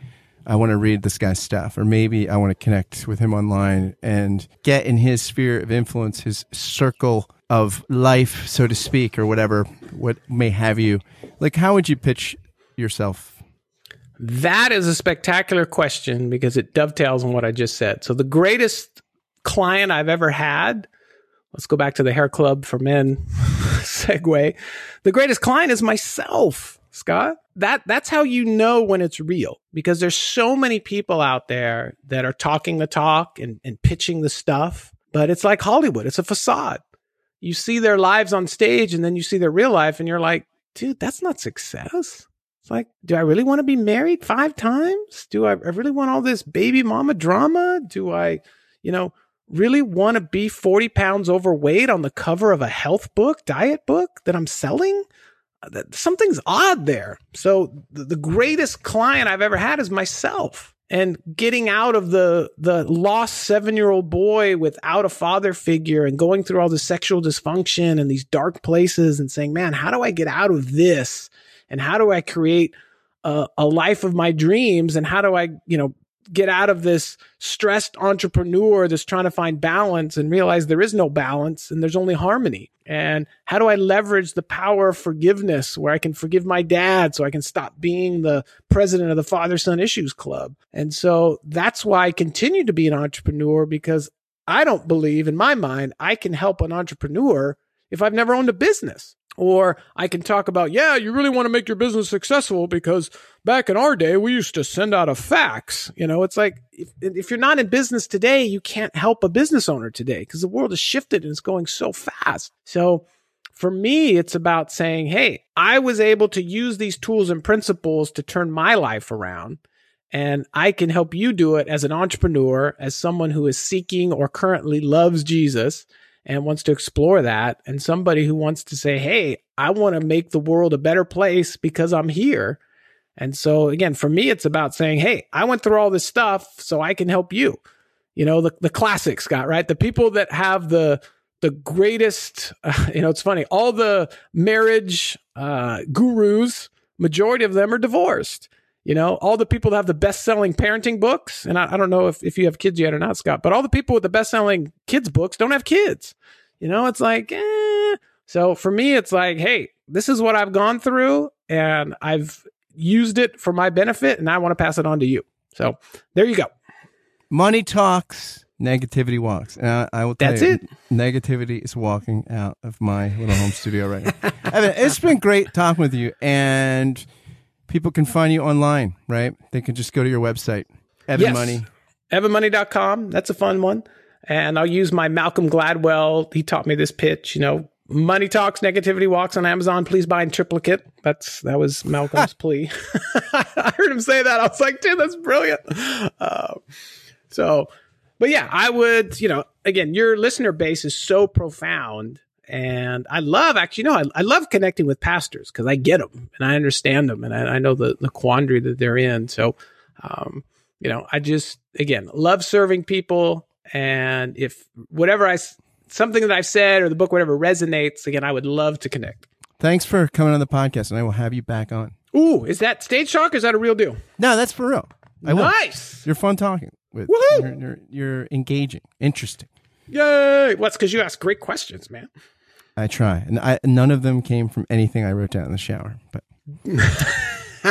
I want to read this guy's stuff, or maybe I want to connect with him online and get in his sphere of influence, his circle of life, so to speak, or whatever, what may have you. Like, how would you pitch yourself? That is a spectacular question because it dovetails on what I just said. So, the greatest client I've ever had, let's go back to the hair club for men segue. The greatest client is myself, Scott. That that's how you know when it's real because there's so many people out there that are talking the talk and, and pitching the stuff, but it's like Hollywood. It's a facade you see their lives on stage and then you see their real life and you're like, dude, that's not success. It's like, do I really want to be married five times? Do I, I really want all this baby mama drama? Do I, you know, really want to be 40 pounds overweight on the cover of a health book, diet book that I'm selling? Uh, something's odd there. So the greatest client I've ever had is myself and getting out of the the lost seven year old boy without a father figure and going through all the sexual dysfunction and these dark places and saying, man, how do I get out of this? And how do I create a, a life of my dreams? And how do I, you know, get out of this stressed entrepreneur that's trying to find balance and realize there is no balance and there's only harmony? And how do I leverage the power of forgiveness where I can forgive my dad so I can stop being the president of the father son issues club? And so that's why I continue to be an entrepreneur because I don't believe in my mind I can help an entrepreneur if I've never owned a business. Or I can talk about, yeah, you really want to make your business successful because back in our day, we used to send out a fax. You know, it's like if, if you're not in business today, you can't help a business owner today because the world has shifted and it's going so fast. So for me, it's about saying, hey, I was able to use these tools and principles to turn my life around. And I can help you do it as an entrepreneur, as someone who is seeking or currently loves Jesus and wants to explore that, and somebody who wants to say, Hey, I want to make the world a better place because I'm here. And so, again, for me, it's about saying, Hey, I went through all this stuff so I can help you. you know, the, the classic Scott, right? The people that have the, the greatest, uh, you know, it's funny, all the marriage uh, gurus, majority of them are divorced. You know, all the people that have the best selling parenting books, and I, I, don't know if, if you have kids yet or not, Scott, but all the people with the best selling kids books don't have kids. You know, it's like, eh. So for me, it's like, hey, this is what I've gone through and I've used it for my benefit and I want to pass it on to you. So there you go. Money talks, negativity walks. And I, I will tell That's you, it. negativity is walking out of my little home studio right now. Evan, it's been great talking with you. And people can find you online, right? They can just go to your website, Evan yes. Money. EvanMoney.com. That's a fun one. And I'll use my Malcolm Gladwell. He taught me this pitch, you know, money talks, negativity walks on Amazon. Please buy in triplicate. That's, that was Malcolm's plea. I heard him say that. I was like, dude, that's brilliant. Uh, so, but yeah, I would, you know, again, your listener base is so profound. And I love actually, you know, I, I love connecting with pastors because I get them and I understand them and I, I know the, the quandary that they're in. So, um, you know, I just, again, love serving people. And if whatever I, something that I've said or the book, whatever resonates, again, I would love to connect. Thanks for coming on the podcast and I will have you back on. Ooh, is that stage talk or is that a real deal? No, that's for real. I nice. Will. You're fun talking with. Woohoo! You're, you're, you're engaging, interesting. Yay! Well, it's because you ask great questions, man. I try, and I, none of them came from anything I wrote down in the shower. But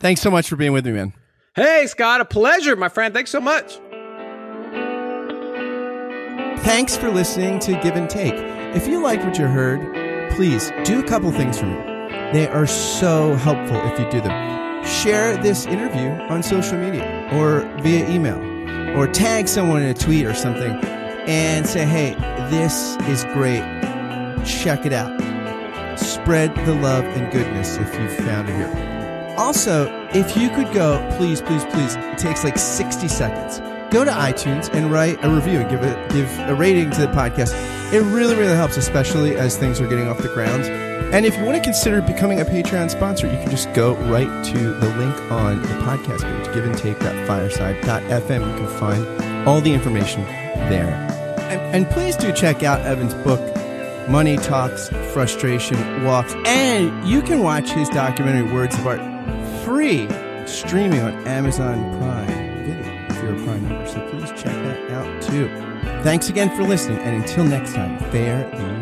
thanks so much for being with me, man. Hey, Scott, a pleasure, my friend. Thanks so much. Thanks for listening to Give and Take. If you liked what you heard, please do a couple things for me. They are so helpful if you do them. Share this interview on social media or via email, or tag someone in a tweet or something and say, hey, this is great. Check it out. Spread the love and goodness if you found it here. Also, if you could go, please, please, please, it takes like 60 seconds. Go to iTunes and write a review and give a, give a rating to the podcast. It really, really helps, especially as things are getting off the ground. And if you want to consider becoming a Patreon sponsor, you can just go right to the link on the podcast page, giveandtake.fireside.fm. You can find all the information there. And, and please do check out Evan's book, Money Talks, Frustration Walks. And you can watch his documentary, Words of Art, free, streaming on Amazon Prime Video if you're a Prime member. So please check that out too. Thanks again for listening. And until next time, thee